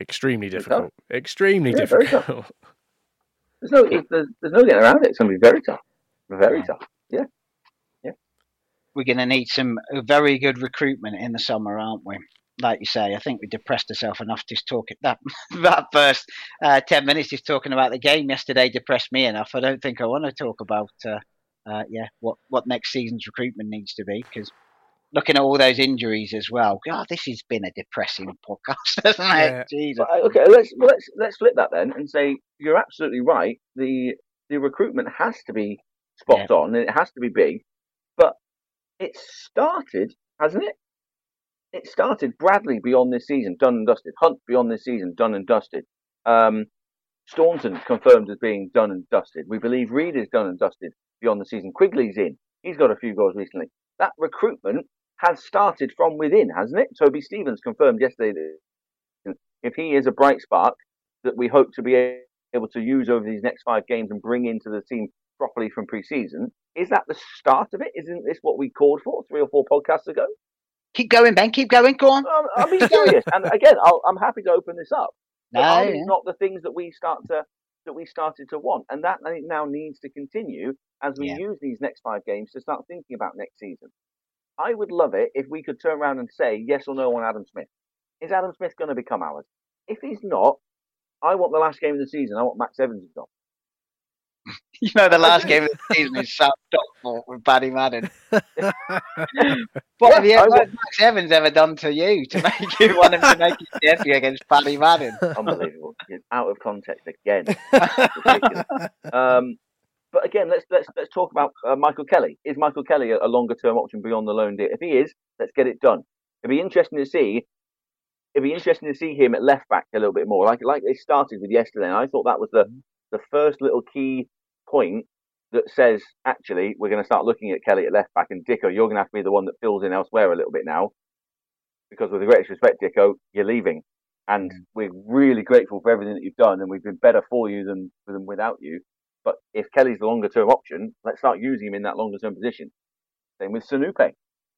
extremely difficult. Extremely Yeah, very tough. difficult. There's no, it, there's, there's no getting around it. It's going to be very tough. Very Yeah. tough. Yeah. Yeah. we're going to need some very good recruitment in the summer, aren't we? Like you say, I think we depressed ourselves enough just talking that that first uh, ten minutes just talking about the game yesterday depressed me enough. I don't think I want to talk about uh, uh, yeah what what next season's recruitment needs to be because looking at all those injuries as well. God, this has been a depressing podcast, hasn't it? Yeah. Jesus. Okay, let's well, let's let's flip that then and say you're absolutely right. The the recruitment has to be spot yeah. on and it has to be big, but it started, hasn't it? It started Bradley beyond this season, done and dusted. Hunt beyond this season, done and dusted. Um, Staunton confirmed as being done and dusted. We believe Reid is done and dusted beyond the season. Quigley's in. He's got a few goals recently. That recruitment has started from within, hasn't it? Toby Stevens confirmed yesterday that if he is a bright spark that we hope to be able to use over these next five games and bring into the team properly from pre-season, is that the start of it? Isn't this what we called for three or four podcasts ago? Keep going, Ben. Keep going. Go on. Um, I'm being serious, and again, i am happy to open this up. No, yeah. not the things that we start to that we started to want, and that now needs to continue as we yeah. use these next five games to start thinking about next season. I would love it if we could turn around and say yes or no on Adam Smith. Is Adam Smith going to become ours? If he's not, I want the last game of the season. I want Max Evans to you know, the last game of the season is South Stockport with Paddy Madden. what have you, what Max Evans ever done to you to make you want him to make his debut against Paddy Madden? Unbelievable. Out of context again. um, but again, let's let's let's talk about uh, Michael Kelly. Is Michael Kelly a, a longer term option beyond the loan deal? If he is, let's get it done. It'd be interesting to see. It'd be interesting to see him at left back a little bit more, like like they started with yesterday. And I thought that was the the first little key point that says actually we're going to start looking at Kelly at left back and Dicko, you're going to have to be the one that fills in elsewhere a little bit now, because with the greatest respect, Dicko, you're leaving, and mm. we're really grateful for everything that you've done, and we've been better for you than than without you. But if Kelly's the longer term option, let's start using him in that longer term position. Same with Sonupe.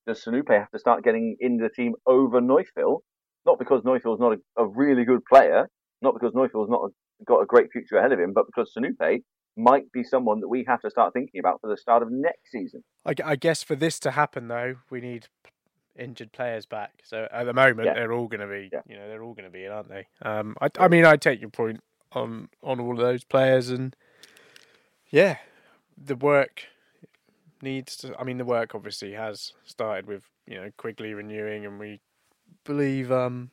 Does Sonupe have to start getting into the team over Neufville? Not because Neufville's not a, a really good player, not because Neufville's not a, got a great future ahead of him, but because Sonupe might be someone that we have to start thinking about for the start of next season. I, I guess for this to happen, though, we need injured players back. So at the moment, yeah. they're all going to be, yeah. you know, they're all going to be in, aren't they? Um, I, I mean, I take your point on on all of those players, and yeah, the work needs to. I mean, the work obviously has started with you know Quigley renewing, and we believe um,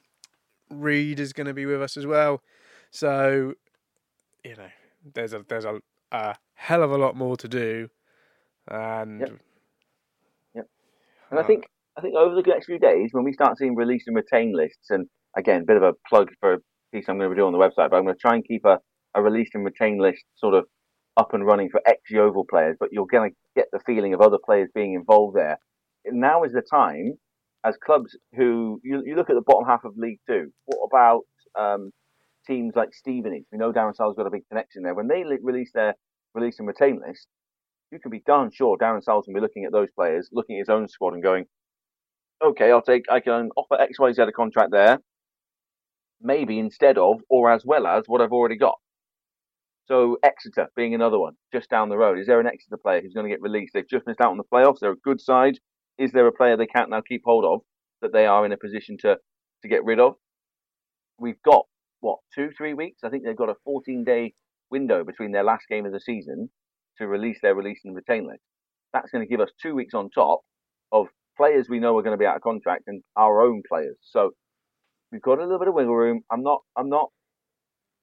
Reid is going to be with us as well. So you know, there's a there's a a hell of a lot more to do. And yep. Yep. And uh, I think I think over the next few days, when we start seeing release and retain lists, and again, a bit of a plug for a piece I'm going to be doing on the website, but I'm going to try and keep a, a release and retain list sort of up and running for ex Yeovil players, but you're going to get the feeling of other players being involved there. Now is the time, as clubs who you, you look at the bottom half of League Two. What about um, teams like Stevenage? We know Darren Sarll's got a big connection there. When they release their release and retain list, you can be darn sure Darren Sarll's going to be looking at those players, looking at his own squad, and going, "Okay, I'll take. I can offer X, Y, Z a contract there, maybe instead of or as well as what I've already got." So Exeter being another one, just down the road. Is there an Exeter player who's going to get released? They've just missed out on the playoffs. They're a good side. Is there a player they can't now keep hold of that they are in a position to to get rid of? We've got what two, three weeks? I think they've got a 14 day window between their last game of the season to release their release and retain list. That's going to give us two weeks on top of players we know are going to be out of contract and our own players. So we've got a little bit of wiggle room. I'm not, I'm not,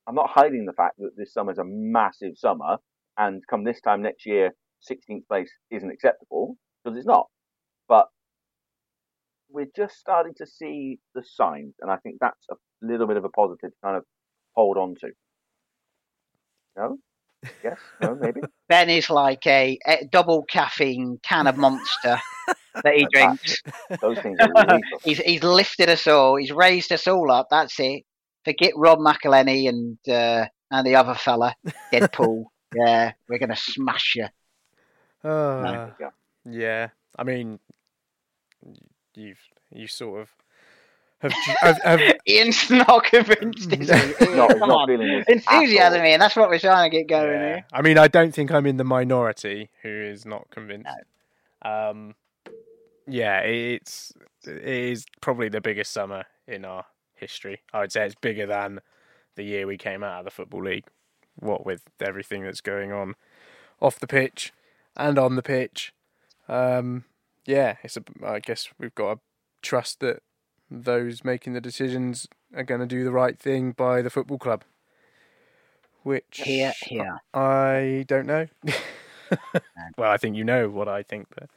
I'm not hiding the fact that this summer is a massive summer, and come this time next year, 16th place isn't acceptable because it's not. But we're just starting to see the signs, and I think that's a little bit of a positive to kind of hold on to. No? Yes? No? Maybe? Ben is like a, a double caffeine can of monster that he drinks. Those things are he's, he's lifted us all. He's raised us all up. That's it. Forget Rob McElhenney and uh, and the other fella, Deadpool. yeah, we're gonna smash you. Uh, no. Yeah, I mean, you've you sort of have, have, have... Ian's not convinced. Is he? no, Come on. enthusiasm, Ian. That's what we're trying to get going yeah. here. I mean, I don't think I'm in the minority who is not convinced. No. Um, yeah, it's it is probably the biggest summer in our history. I would say it's bigger than the year we came out of the football league. What with everything that's going on off the pitch and on the pitch, um, yeah, it's a. I guess we've got to trust that those making the decisions are going to do the right thing by the football club. Which here, here, I don't know. well, I think you know what I think, but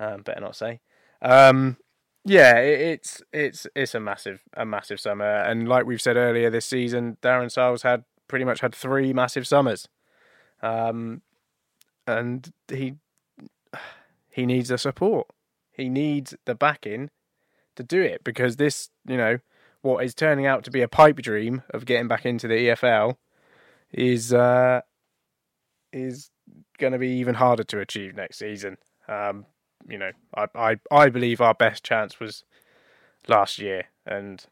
um, better not say. Um, yeah, it, it's it's it's a massive a massive summer, and like we've said earlier this season, Darren Sarll's had pretty much had three massive summers, um, and he he needs the support, he needs the backing to do it because this, you know, what is turning out to be a pipe dream of getting back into the EFL is uh, is going to be even harder to achieve next season. Um, you know, I, I I believe our best chance was last year, and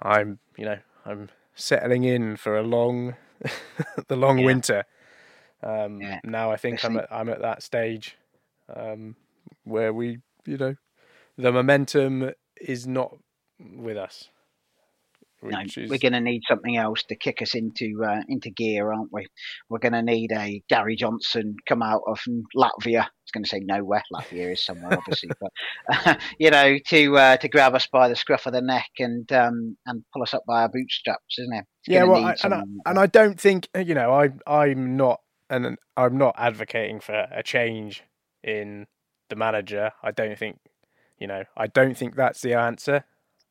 I'm you know I'm settling in for a long the long Yeah. winter. Um, Yeah. Now I think I'm at I'm at that stage um, where we you know the momentum is not with us. No, is- we're going to need something else to kick us into uh, into gear, aren't we? We're going to need a Gary Johnson come out of Latvia. I was going to say nowhere. Latvia is somewhere, obviously, but you know, to uh, to grab us by the scruff of the neck and um, and pull us up by our bootstraps, isn't it? It's yeah, well, I, and, I, and I don't think you know I I'm not and I'm not advocating for a change in the manager. I don't think you know I don't think that's the answer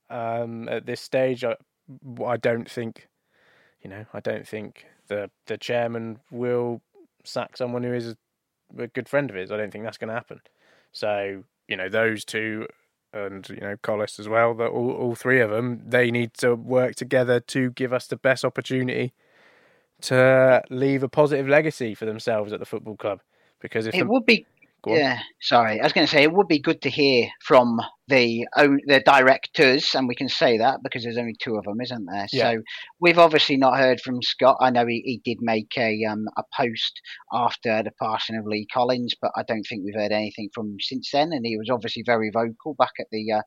um, at this stage. I, I don't think you know I don't think the the chairman will sack someone who is a, a good friend of his. I don't think that's going to happen. So you know those two and you know Collis as well. That all, all three of them they need to work together to give us the best opportunity to leave a positive legacy for themselves at the football club. Because if it the- would be Go on. yeah sorry i was going to say it would be good to hear from the the directors and we can say that because there's only two of them isn't there? Yeah. so we've obviously not heard from scott. I know he, he did make a um a post after the passing of lee collins but i don't think we've heard anything from him since then. And he was obviously very vocal back at the uh,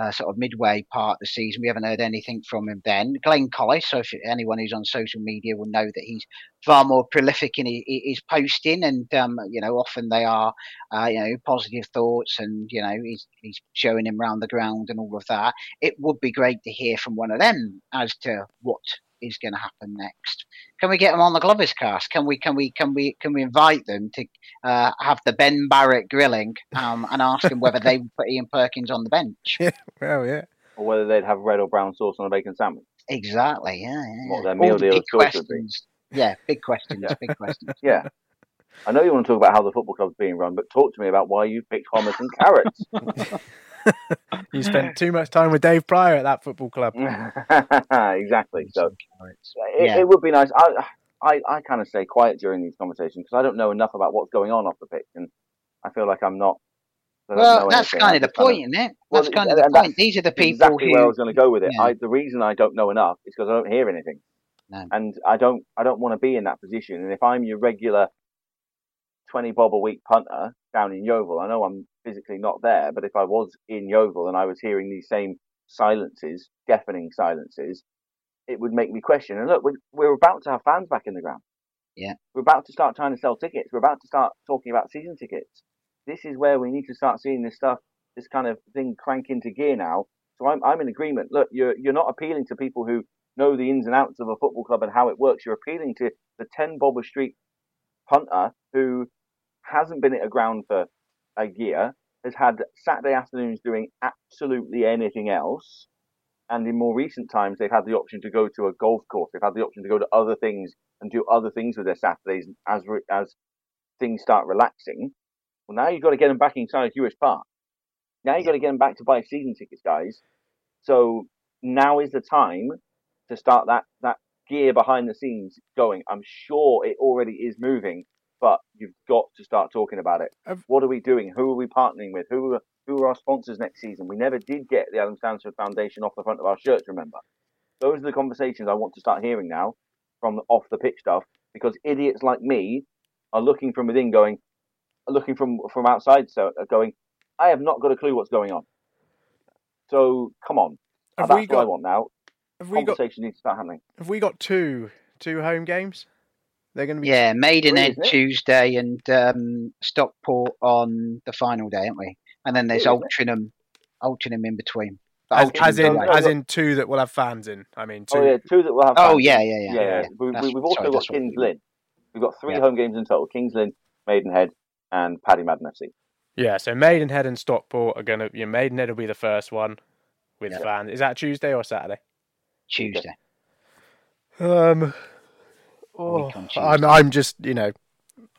uh, sort of midway part of the season. We haven't heard anything from him then. Glenn collis so if anyone who's on social media will know that he's far more prolific in his, posting and um you know often they are uh, you know, positive thoughts, and you know, he's he's showing him round the ground and all of that. It would be great to hear from one of them as to what is going to happen next. Can we get them on the Glovers cast? Can we? Can we? Can we? Can we invite them to uh, have the Ben Barrett grilling um, and ask them whether they would put Ian Perkins on the bench? Yeah, well, yeah. Or whether they'd have red or brown sauce on a bacon sandwich. Exactly. Yeah. yeah, What their meal All the deal big choice would be. questions. Yeah, big questions. Yeah. Big questions. Yeah. I know you want to talk about how the football club's being run, but talk to me about why you picked hummus and carrots. You spent too much time with Dave Pryor at that football club. exactly. So it, Yeah. it would be nice. I I, I kind of stay quiet during these conversations because I don't know enough about what's going on off the pitch, and I feel like I'm not. Well, that's kind of the just kind point, isn't it? Well, That's kind of the point. These are the people exactly who. where I was going to go with it. Yeah. I, the reason I don't know enough is because I don't hear anything, No. and I don't I don't want to be in that position. And if I'm your regular twenty bob a week punter down in Yeovil, I know I'm physically not there, but if I was in Yeovil and I was hearing these same silences, deafening silences, it would make me question. And look, we're, we're about to have fans back in the ground. Yeah. We're about to start trying to sell tickets. We're about to start talking about season tickets. This is where we need to start seeing this stuff, this kind of thing crank into gear now. So I'm, I'm in agreement. Look, you're, you're not appealing to people who know the ins and outs of a football club and how it works. You're appealing to the 10 Bobber Street punter who hasn't been at a ground for a year, has had Saturday afternoons doing absolutely anything else. And in more recent times, they've had the option to go to a golf course. They've had the option to go to other things and do other things with their Saturdays as re- as things start relaxing. Well, now you've got to get them back inside Huish Park. Now you've got to get them back to buy season tickets, guys. So now is the time to start that that gear behind the scenes going. I'm sure it already is moving, but you've got to start talking about it. What are we doing? Who are we partnering with? Who are who are our sponsors next season? We never did get the Adam Stansfield Foundation off the front of our shirts. Remember, those are the conversations I want to start hearing now from the off the pitch stuff because idiots like me are looking from within, going, looking from from outside, so uh, going. I have not got a clue what's going on. So come on, Have that's we got- what I want now. Have we got Conversation needs to start happening. have we got two two home games? They're going to be Yeah, Maidenhead isn't? Tuesday and um, Stockport on the final day, aren't we? And then there's Really, isn't Altrincham, Altrincham in between. As, as in away. as in two that will have fans in. I mean two. Oh yeah, two that will have. Oh fans. yeah, yeah, yeah. yeah. yeah, We, That's- we, we've also sorry, got Kings Lynn. We've got three Yeah. home games in total: Kings Lynn, Maidenhead, and Paddy Madden FC. Yeah, so Maidenhead and Stockport are going to. Your Maidenhead will be the first one with Yeah. fans. Is that Tuesday or Saturday? Tuesday. Um, Week on I'm, I'm just, you know,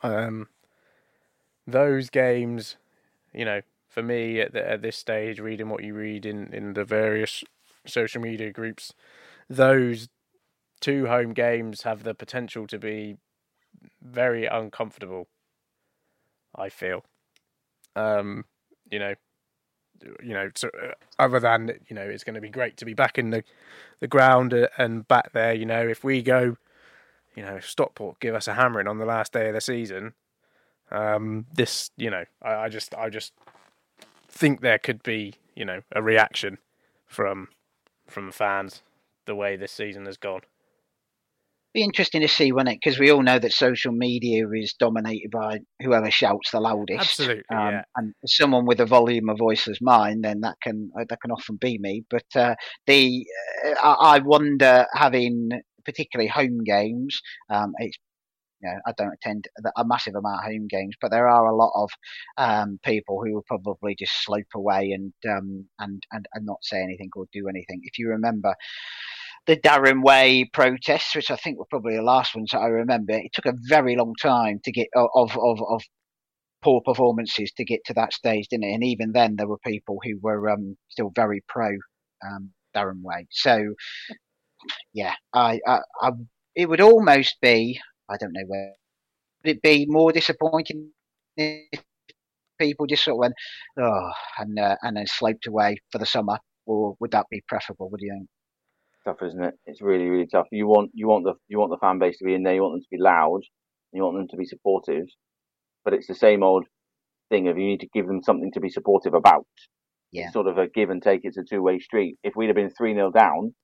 um, those games, you know, for me at, the, at this stage, reading what you read in, in the various social media groups, those two home games have the potential to be very uncomfortable. I feel, um, you know, you know, so, uh, other than you know, it's going to be great to be back in the the ground uh, and back there. You know, if we go, you know, Stockport give us a hammering on the last day of the season. Um, this, you know, I, I just, I just think there could be, you know, a reaction from from fans the way this season has gone. Be interesting to see, won't it? Because we all know that social media is dominated by whoever shouts the loudest. Absolutely, Um, yeah. And someone with a volume of voice as mine, then that can that can often be me. But uh, the uh, I wonder having particularly home games. Um, it's you know, I don't attend a massive amount of home games, but there are a lot of um, people who will probably just slope away and, um, and and and not say anything or do anything. If you remember the Darren Way protests, which I think were probably the last ones that I remember, it took a very long time to get of of of poor performances to get to that stage, didn't it? And even then, there were people who were um, still very pro um, Darren Way. So, yeah, I, I, I, it would almost be, I don't know where, would it be more disappointing if people just sort of went, oh, and uh, and then sloped away for the summer, or would that be preferable? Would you think? Tough, isn't it? It's really, really tough. You want, you want the, you want the fan base to be in there. You want them to be loud. You want them to be supportive. But it's the same old thing of you need to give them something to be supportive about. Yeah. It's sort of a give and take. It's a two way street. If we'd have been three 0 down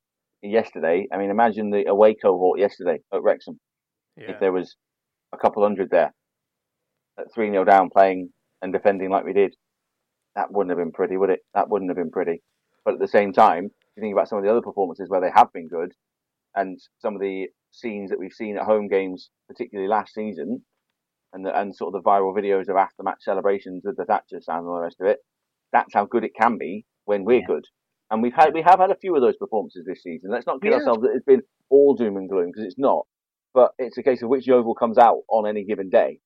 yesterday, I mean, imagine the away cohort yesterday at Wrexham. Yeah. If there was a couple hundred there at three 0 down playing and defending like we did, that wouldn't have been pretty, would it? That wouldn't have been pretty. But at the same time, if you think about some of the other performances where they have been good, and some of the scenes that we've seen at home games, particularly last season, and the, and sort of the viral videos of after match celebrations with the Thatcher sound and all the rest of it, that's how good it can be when we're Yeah. good. And we've had we have had a few of those performances this season. Let's not kid Yeah. ourselves that it's been all doom and gloom because it's not. But it's a case of which Yeovil comes out on any given day.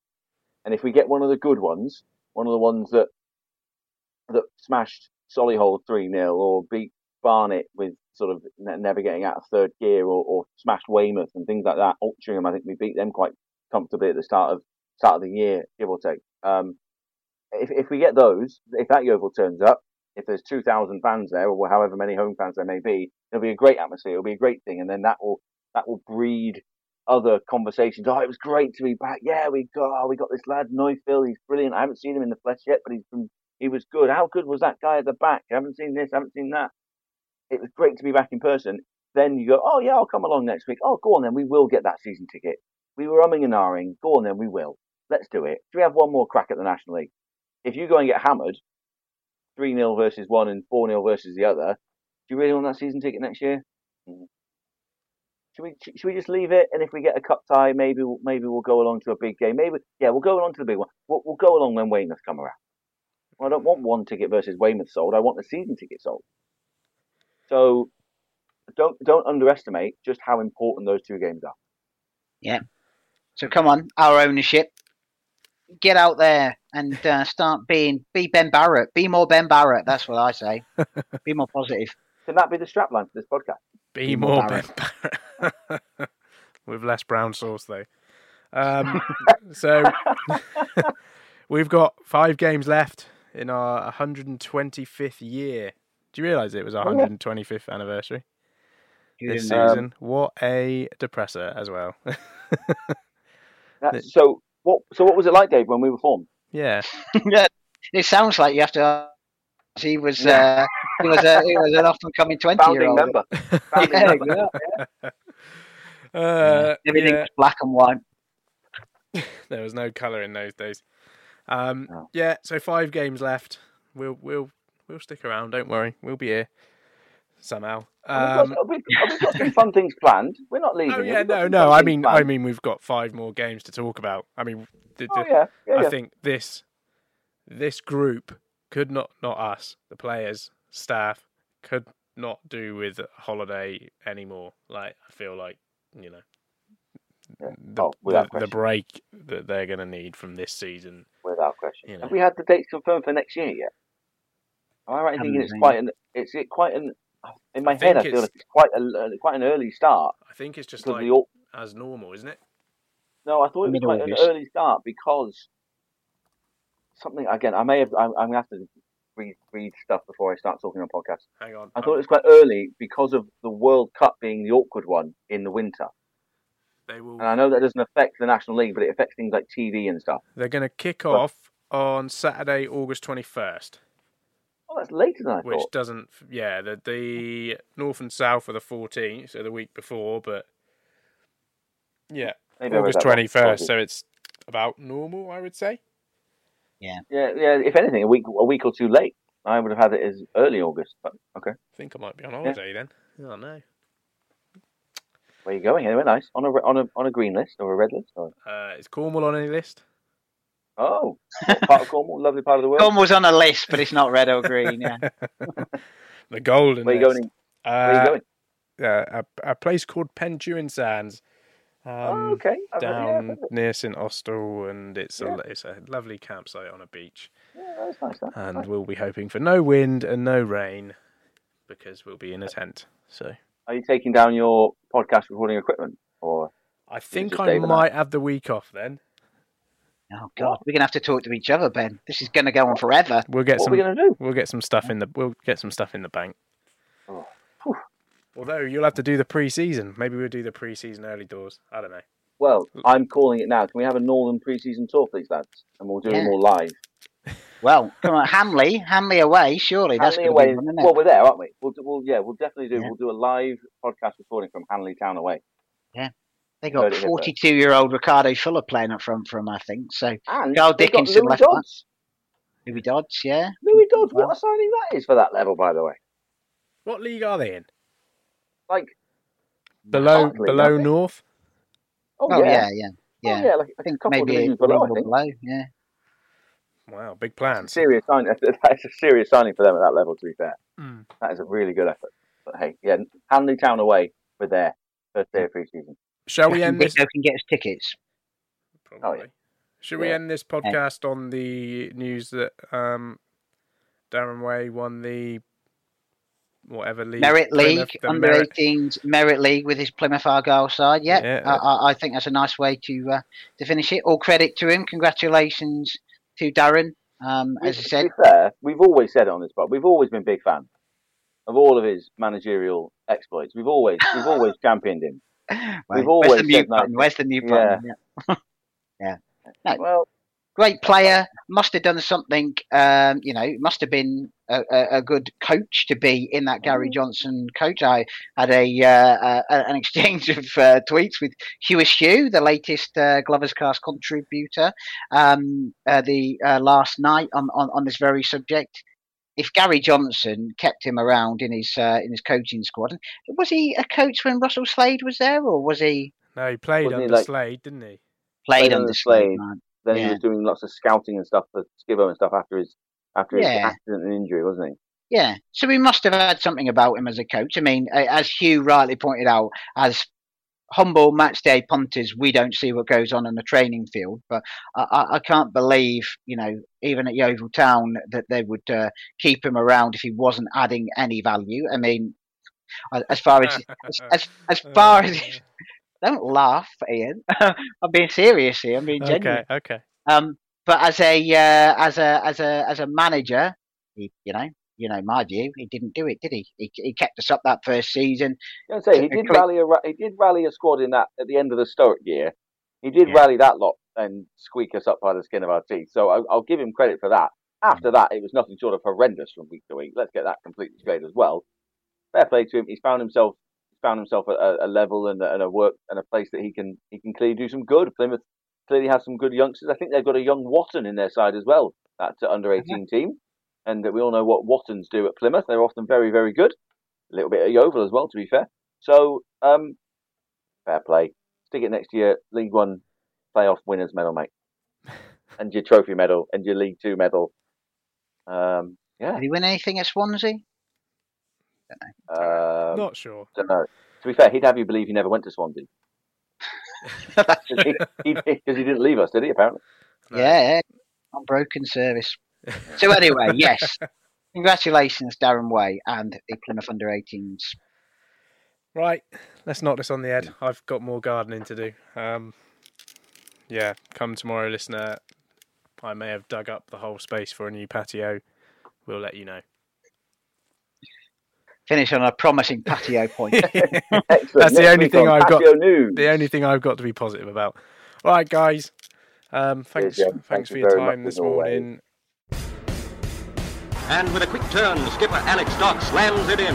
And if we get one of the good ones, one of the ones that that smashed Solihull 3 0 or beat Barnet with sort of ne- never getting out of third gear or, or smashed Weymouth and things like that. Altrincham, I think we beat them quite comfortably at the start of start of the year, give or take. Um, if, if we get those, if that Yeovil turns up, if there's 2,000 fans there or however many home fans there may be, it'll be a great atmosphere. It'll be a great thing. And then that will, that will breed other conversations. Oh, it was great to be back. Yeah, we got, oh, we got this lad, Neufville. He's brilliant. I haven't seen him in the flesh yet, but he's he was good. How good was that guy at the back? I haven't seen this, I haven't seen that. It was great to be back in person. Then you go, oh yeah, I'll come along next week. Oh, go on then, we will get that season ticket. We were umming and ahhing. Go on then, we will. Let's do it. Do we have one more crack at the National League? If you go and get hammered, 3 0 versus one and 4 0 versus the other, do you really want that season ticket next year? Mm. Should we should we just leave it? And if we get a cup tie, maybe we'll, maybe we'll go along to a big game. Maybe yeah, we'll go along to the big one. We'll, we'll go along when Weymouth come around. Well, I don't want one ticket versus Weymouth sold. I want the season ticket sold. So don't don't underestimate just how important those two games are. Yeah. So come on, our ownership, get out there and uh, start being be Ben Barrett, be more Ben Barrett. That's what I say. be more positive. Can that be the strapline for this podcast? Be, Be more more Ben Barrett. with less brown sauce though. Um, so we've got five games left in our 125th year. Do you realise it was our 125th anniversary this didn't know? season? What a depressor as well. That's, so what so what was it like, Dave, when we were formed? yeah, yeah, it sounds like you have to. He was uh, he was a he was an up and coming twenty-year-old member. Yeah, member. yeah. Uh, Everything yeah, was black and white. there was no colour in those days. Um, No. Yeah, so five games left. We'll we'll we'll stick around. Don't worry, we'll be here somehow. We've Um, got, we've, we've got some fun things planned. We're not leaving. oh yeah, no, no. I things mean, I mean, we've got five more games to talk about. I mean, the, Oh yeah, yeah, I yeah. think this this group could not not us, the players, staff, could not do with holiday anymore. Like I feel like you know Yeah. the, Oh, the, the break that they're going to need from this season. without question. You know. Have we had the dates confirmed for next year yet? Am I right in thinking Haven't it's seen. quite an? It's quite an. In my I head, I feel it's- like it's quite a quite an early start I think it's just like the as normal, isn't it? no, I thought it was quite an early start because something again. I may have. I'm, I'm gonna have to read read stuff before I start talking on podcasts. Hang on. I thought it was quite early because of the World Cup being the awkward one in the winter, they will. and I know that doesn't affect the National League, but it affects things like TV and stuff. They're going to kick Well- off on Saturday, August twenty first. Oh, that's later than I which thought. doesn't yeah the the north and south are the 14th so the week before but yeah Maybe august 21st so it's about normal i would say Yeah, yeah. Yeah. If anything, a week a week or two late. I would have had it as early August, but okay. i think i might be on holiday then i don't know Where are you going? Anywhere nice? On a on a on a green list or a red list? Or... uh, is cornwall on any list Oh, part of Cornwall, lovely part of the world. Cornwall's on a list, but it's not red or green. Yeah. the golden Where are you list. going? In, where are you uh, going? uh, a, a place called Pentewan Sands um, oh, okay. I've heard- yeah, I've down heard of it. near St Austell, and it's Yeah. a it's a lovely campsite on a beach. Yeah, that's nice. That. and Nice. we'll be hoping for no wind and no rain because we'll be in a tent. So Are you taking down your podcast recording equipment, or I think I stay the might have the week off then. Oh God, we're gonna have to talk to each other, Ben. This is gonna go on forever. We'll get what some. are we going to do? We'll get some stuff in the. We'll get some stuff in the bank. Oh. Although you'll have to do the pre-season. Maybe we'll do the pre-season early doors. I don't know. Well, I'm calling it now. Can we have a Northern pre-season tour, please, lads? And we'll do Yeah. them all live. Well, come on, Hanley, Hanley away. Surely that's Hanley gonna away. one. Well, we're there, aren't we? We'll, do- we'll yeah, we'll definitely do. Yeah. We'll do a live podcast recording from Hanley Town away. They heard got it here first. forty-two-year-old Ricardo Fuller playing up front from, I think. So And Carl Dickinson Louis left back. Dodds. Louis Dodds, yeah. Louis Dodds. Well. What a signing that is for that level, by the way. What league are they in? Like Below below nothing. North. Oh, Oh, yeah. yeah, yeah, yeah. Oh, yeah, like, I think a couple of maybe a divisions below, I think. below. Yeah. Wow, big plan. a serious signing. That's a serious signing for them at that level. To be fair, Mm. that is a really good effort. But hey, yeah, Hanley Town away. We're there. First day of pre-season. Shall we end this? Dicko can get us tickets. Probably. Should we end this podcast on the news that um, Darren Way won the whatever league? Merit League, Plymouth, under Merit- 18s Merit League with his Plymouth Argyle side. Yeah, Yeah. I, I, I think that's a nice way to uh, to finish it. All credit to him. Congratulations to Darren. Um, as I said, fair, we've always said it on this but We've always been big fans of all of his managerial exploits. We've always we've always championed him. Right, We've where's always the mute button? Where's the mute button? Yeah. yeah. No, Well, great player. Must have done something. Um, you know, must have been a, a, a good coach to be in that Gary Johnson coach. I had a uh, uh, an exchange of uh, tweets with Hewish Hugh, the latest uh, Glover's Cast contributor, um, uh, the uh, last night on, on, on this very subject. If Gary Johnson kept him around in his uh, in his coaching squad, was he a coach when Russell Slade was there, or was he No, he played Wasn't he under like- Slade, didn't he? played Played under under Slade? Slade. man? then he was doing lots of scouting and stuff for Skibbo and stuff after his after his Yeah. accident and injury, wasn't he? Yeah, so he must have had something about him as a coach. I mean, as Hugh rightly pointed out, as humble match day punters, we don't see what goes on in the training field. But I, I, can't believe, you know, even at Yeovil Town, that they would uh, keep him around if he wasn't adding any value. I mean, as far as as, as, as far as don't laugh, Ian. I'm being serious here. I'm being genuine. Okay, okay. Um, but as a uh, as a as a as a manager, he, you know, you know my view, he didn't do it, did he? He, he kept us up that first season. I say he did rally a he did rally a squad in that at the end of the Stoic year. He did Yeah. rally that lot and squeak us up by the skin of our teeth. So I, I'll give him credit for that. After mm. that, it was nothing short of horrendous from week to week. Let's get that completely straight as well. Fair play to him. He's found himself found himself at a, a level and a, and a work and a place that he can he can clearly do some good. Plymouth clearly has some good youngsters. I think they've got a young Watton in their side as well. That's an uh, under mm-hmm. 18 team. And we all know what Wattons do at Plymouth. They're often very, very good. A little bit of Yeovil as well, to be fair. So, um, fair play. Stick it next year, League One playoff winners medal, mate. and your trophy medal and your League Two medal. Um, yeah. Did he win anything at Swansea? Um, Not sure. Don't know. To be fair, he'd have you believe he never went to Swansea. Because he, he, 'cause he didn't leave us, did he, apparently? Yeah, unbroken service. So anyway, yes, congratulations, Darren Way and the Plymouth under 18s. Right, let's knock this on the head. I've got more gardening to do. Um, yeah, come tomorrow, listener. I may have dug up the whole space for a new patio. We'll let you know. Finish on a promising patio point. That's the only thing I've got. News. The only thing I've got to be positive about. All right, guys. Um, thanks. Thanks Thank for your time this morning. And with a quick turn, skipper Alex Dock slams it in.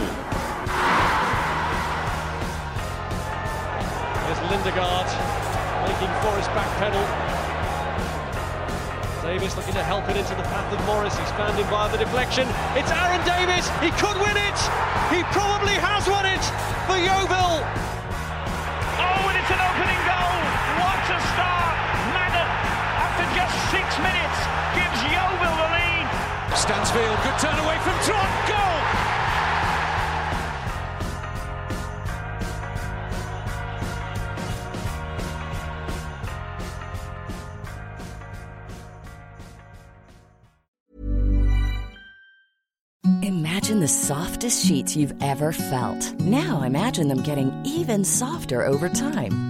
There's Lindegaard making Forrest backpedal. Davies looking to help it into the path of Morris. He's found him via the deflection. It's Arron Davies. He could win it. He probably has won it for Yeovil. Stansfield, good turn away from Trot. Goal. Imagine the softest sheets you've ever felt. Now imagine them getting even softer over time.